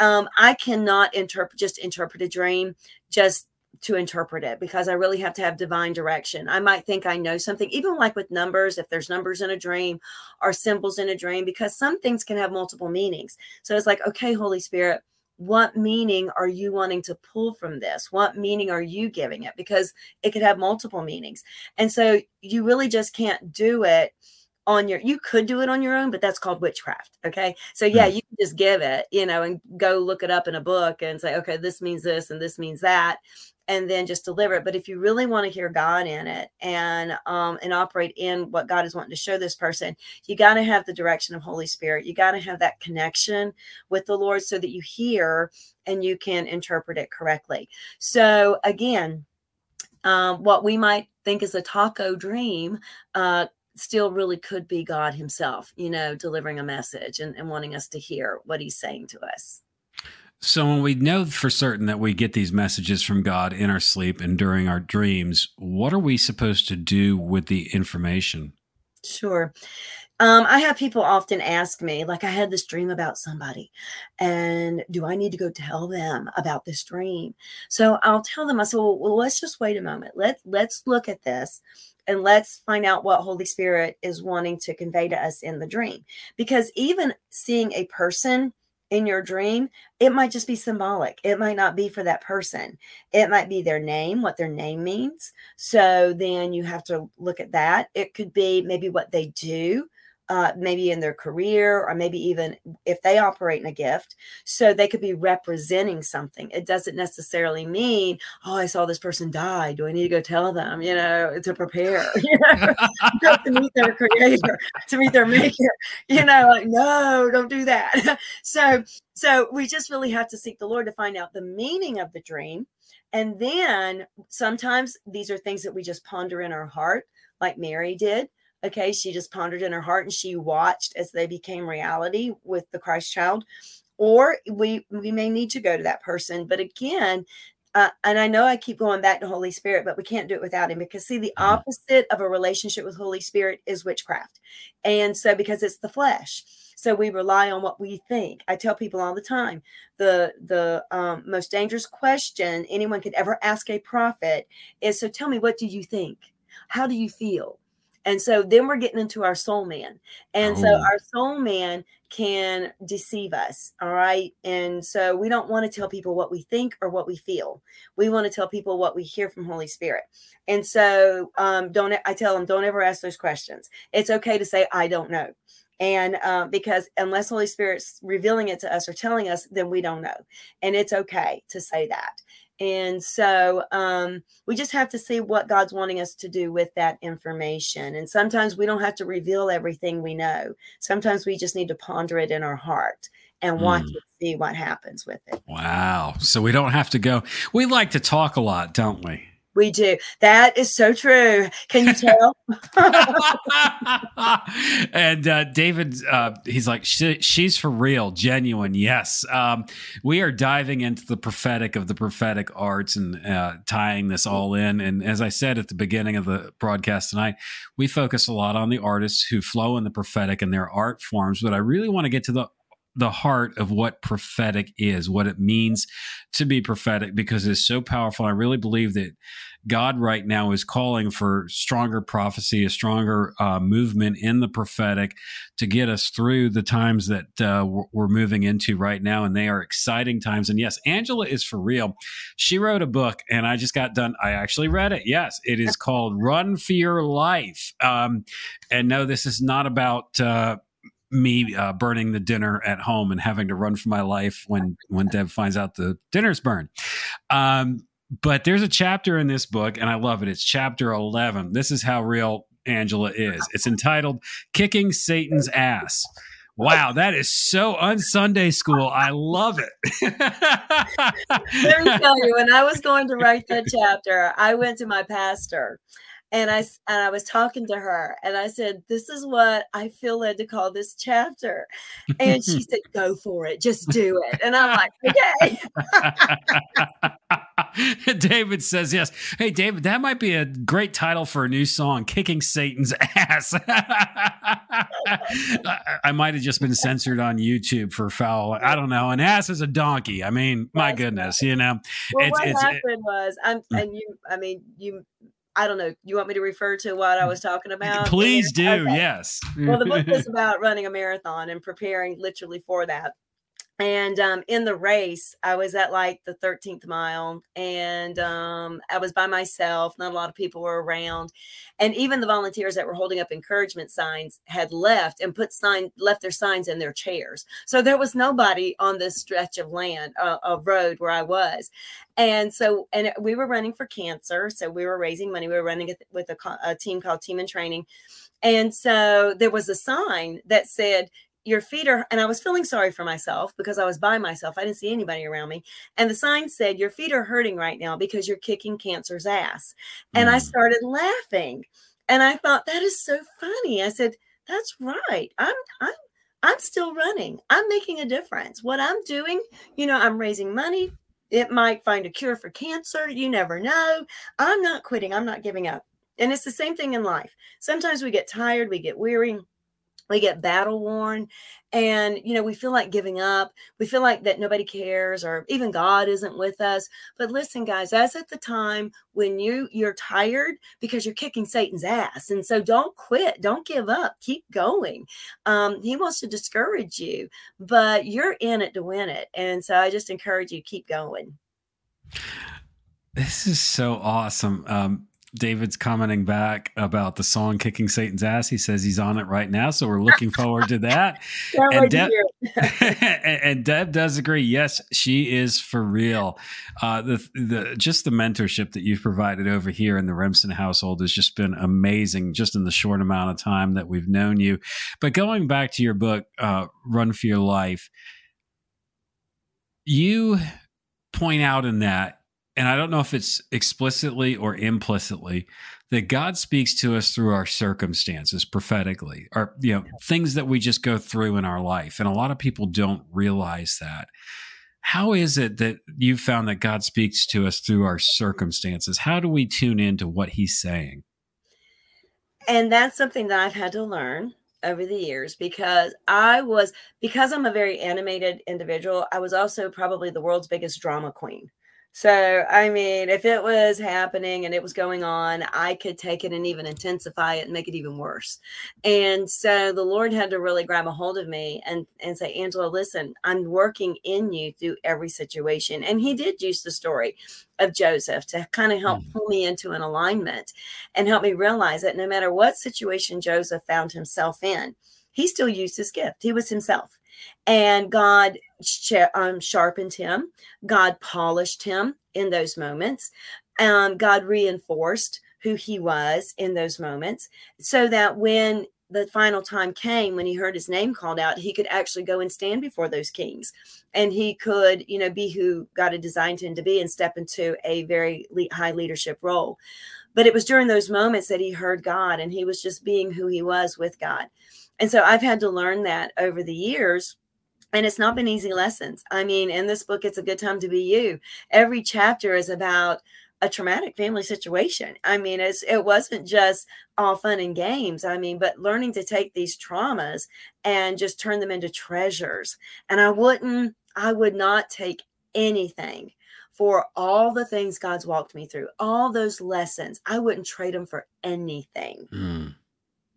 Um, I cannot interpret just interpret a dream just to interpret it because I really have to have divine direction. I might think I know something, even like with numbers, if there's numbers in a dream or symbols in a dream, because some things can have multiple meanings. So it's like, okay, Holy Spirit, what meaning are you wanting to pull from this? What meaning are you giving it? Because it could have multiple meanings. And so you really just can't do it on your you could do it on your own but that's called witchcraft okay so yeah hmm. you can just give it you know and go look it up in a book and say okay this means this and this means that and then just deliver it. But if you really want to hear god in it and um and operate in what god is wanting to show this person you got to have the direction of holy spirit. You got to have that connection with the lord so that you hear and you can interpret it correctly. So again um, what we might think is a taco dream uh, still really could be God Himself, you know, delivering a message and, and wanting us to hear what He's saying to us. So, when we know for certain that we get these messages from God in our sleep and during our dreams, what are we supposed to do with the information? Sure. Um, I have people often ask me, like, I had this dream about somebody, and do I need to go tell them about this dream? So I'll tell them, I said, well, well let's just wait a moment. Let let's look at this and let's find out what Holy Spirit is wanting to convey to us in the dream. Because even seeing a person in your dream, it might just be symbolic. It might not be for that person. It might be their name, what their name means. So then you have to look at that. It could be maybe what they do uh, maybe in their career or maybe even if they operate in a gift so they could be representing something. It doesn't necessarily mean oh i saw this person die. Do i need to go tell them? You know to prepare you know to meet their creator to meet their maker you know like no don't do that. So so we just really have to seek the lord to find out the meaning of the dream and then sometimes these are things that we just ponder in our heart like mary did Okay, she just pondered in her heart and she watched as they became reality with the Christ child. Or we we may need to go to that person, but again, uh, and I know I keep going back to Holy Spirit, but we can't do it without Him because, see, the mm-hmm. opposite of a relationship with Holy Spirit is witchcraft. And so, because it's the flesh, so we rely on what we think. I tell people all the time the the um, most dangerous question anyone could ever ask a prophet is, "So tell me, what do you think? How do you feel?" And so then we're getting into our soul man. And oh. so our soul man can deceive us. All right. And so we don't want to tell people what we think or what we feel. We want to tell people what we hear from Holy Spirit. And so um, don't I tell them, don't ever ask those questions. It's okay to say, I don't know. And uh, because unless Holy Spirit's revealing it to us or telling us, then we don't know. And it's okay to say that. And so um, we just have to see what God's wanting us to do with that information. And sometimes we don't have to reveal everything we know. Sometimes we just need to ponder it in our heart and watch mm. see what happens with it. Wow. So we don't have to go. We like to talk a lot, don't we? We do. That is so true. Can you tell? and uh, David, uh, he's like, she, she's for real, genuine. Yes. Um, we are diving into the prophetic of the prophetic arts and uh, tying this all in. And as I said at the beginning of the broadcast tonight, we focus a lot on the artists who flow in the prophetic and their art forms. But I really want to get to the the heart of what prophetic is, what it means to be prophetic, because it's so powerful. I really believe that God right now is calling for stronger prophecy, a stronger uh, movement in the prophetic to get us through the times that uh, we're moving into right now. And they are exciting times. And yes, Angela is for real. She wrote a book, and I just got done. I actually read it. Yes, it is called Run for Your Life. Um, and no, this is not about. Uh, me uh, burning the dinner at home and having to run for my life when when Deb finds out the dinner's burned. Um, but there's a chapter in this book, and I love it. It's chapter 11. This is how real Angela is. It's entitled "Kicking Satan's Ass." Wow, that is so un Sunday school. I love it. Let me tell you, when I was going to write that chapter, I went to my pastor and I and I was talking to her and I said, "This is what I feel led to call this chapter," and she said, "Go for it, just do it." And I'm like, "Okay." David says yes. Hey, David, that might be a great title for a new song, "Kicking Satan's Ass." I might have just been censored on YouTube for foul. I don't know. An ass is a donkey. I mean, my goodness, you know. Well, it's, what it's, happened it, was, I'm, mm. and you, I mean, you I don't know. You want me to refer to what I was talking about? Please do. Okay. Yes. well, the book is about running a marathon and preparing literally for that and um, in the race i was at like the 13th mile and um, i was by myself not a lot of people were around and even the volunteers that were holding up encouragement signs had left and put sign left their signs in their chairs. So there was nobody on this stretch of land uh, of road where i was. And so and we were running for cancer so we were raising money we were running with a, a team called team in training. And so there was a sign that said your feet are and i was feeling sorry for myself because i was by myself. I didn't see anybody around me. And the sign said your feet are hurting right now because you're kicking cancer's ass. And mm. i started laughing. And i thought that is so funny. I said that's right. I'm i'm i'm still running. I'm making a difference. What i'm doing you know i'm raising money. It might find a cure for cancer. You never know. I'm not quitting. I'm not giving up. And it's the same thing in life. Sometimes we get tired we get weary we get battle worn and you know we feel like giving up we feel like that nobody cares or even god isn't with us but listen guys that's at the time when you you're tired because you're kicking satan's ass and so don't quit don't give up keep going um, he wants to discourage you but you're in it to win it and so i just encourage you to keep going. This is so awesome um, David's commenting back about the song "Kicking Satan's Ass." He says he's on it right now, so we're looking forward to that. and, Deb, and Deb does agree. Yes, she is for real. Uh, the the just the mentorship that you've provided over here in the Remsen household has just been amazing. Just in the short amount of time that we've known you. But going back to your book, uh, "Run for Your Life," you point out in that and I don't know if it's explicitly or implicitly that God speaks to us through our circumstances prophetically, or you know, things that we just go through in our life. And a lot of people don't realize that. How is it that you found that God speaks to us through our circumstances? How do we tune into what he's saying? And that's something that I've had to learn over the years because I was because I'm a very animated individual, I was also probably the world's biggest drama queen. So, I mean, if it was happening and it was going on, I could take it and even intensify it and make it even worse. And so the Lord had to really grab a hold of me and, and say, Angela, listen, I'm working in you through every situation. And he did use the story of Joseph to kind of help mm. pull me into an alignment and help me realize that no matter what situation Joseph found himself in, he still used his gift. He was himself and God um, sharpened him. God polished him in those moments. Um, God reinforced who he was in those moments so that when the final time came when he heard his name called out he could actually go and stand before those kings and he could you know be who god had designed him to be and step into a very high leadership role but it was during those moments that he heard god and he was just being who he was with god and so I've had to learn that over the years. And it's not been easy lessons. I mean, in this book, it's a good time to be you. Every chapter is about a traumatic family situation. I mean, it's, it wasn't just all fun and games. I mean, but learning to take these traumas and just turn them into treasures. And I wouldn't, I would not take anything for all the things God's walked me through, all those lessons. I wouldn't trade them for anything. Mm.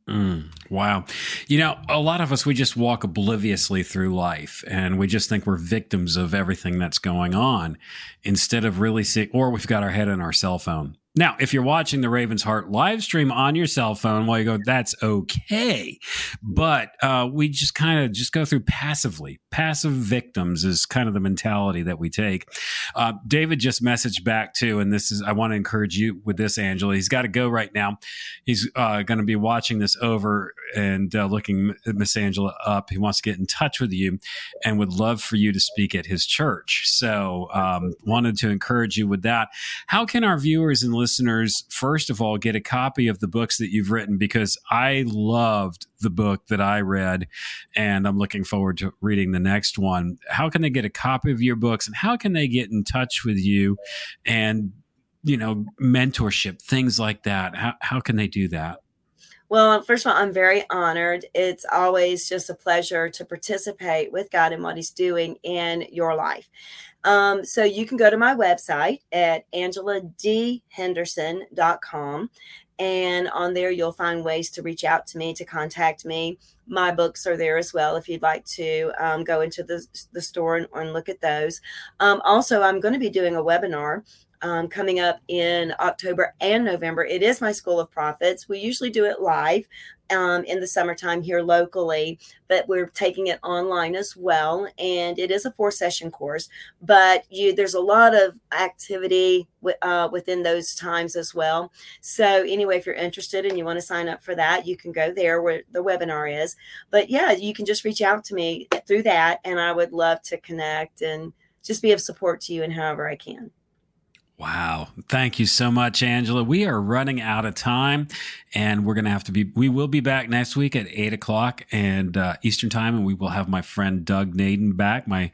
Mm, wow. You know, a lot of us, we just walk obliviously through life and we just think we're victims of everything that's going on instead of really seeing, or we've got our head in our cell phone. Now, if you're watching the Ravens Heart live stream on your cell phone while you go, that's okay. But uh, we just kind of just go through passively. Passive victims is kind of the mentality that we take. Uh, David just messaged back too, and this is I want to encourage you with this, Angela. He's got to go right now. He's uh, going to be watching this over and uh, looking Miss Angela up. He wants to get in touch with you and would love for you to speak at his church. So, um, wanted to encourage you with that. How can our viewers and listeners listeners, first of all, get a copy of the books that you've written because I loved the book that I read and I'm looking forward to reading the next one. How can they get a copy of your books and how can they get in touch with you and, you know, mentorship, things like that? How, how can they do that? Well, first of all, I'm very honored. It's always just a pleasure to participate with God and what He's doing in your life. Um, so you can go to my website at angeladhenderson.com. And on there, you'll find ways to reach out to me, to contact me. My books are there as well if you'd like to um, go into the, the store and, and look at those. Um, also, I'm going to be doing a webinar um, coming up in October and November. It is my School of Prophets. We usually do it live um, in the summertime here locally, but we're taking it online as well. And it is a four session course, but you there's a lot of activity w- uh, within those times as well. So anyway, if you're interested and you want to sign up for that, you can go there where the webinar is. But yeah, you can just reach out to me through that, and I would love to connect and just be of support to you in however I can. Wow. Thank you so much, Angela. We are running out of time and we're going to have to be, we will be back next week at eight o'clock and uh, Eastern time. And we will have my friend Doug Naden back, my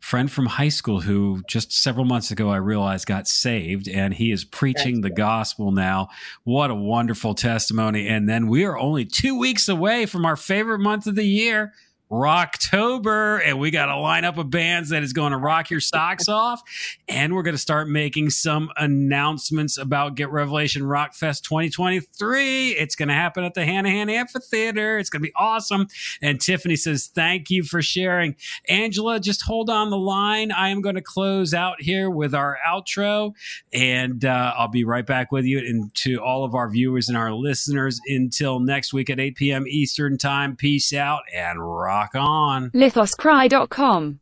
friend from high school who just several months ago I realized got saved and he is preaching the gospel now. What a wonderful testimony. And then we are only two weeks away from our favorite month of the year Rocktober, and we got a lineup of bands that is going to rock your socks off. And we're going to start making some announcements about Get Revelation Rock Fest 2023. It's going to happen at the Hanahan Amphitheater. It's going to be awesome. And Tiffany says, Thank you for sharing. Angela, just hold on the line. I am going to close out here with our outro, and uh, I'll be right back with you. And to all of our viewers and our listeners, until next week at 8 p.m. Eastern Time, peace out and rock on. Lithoscry.com.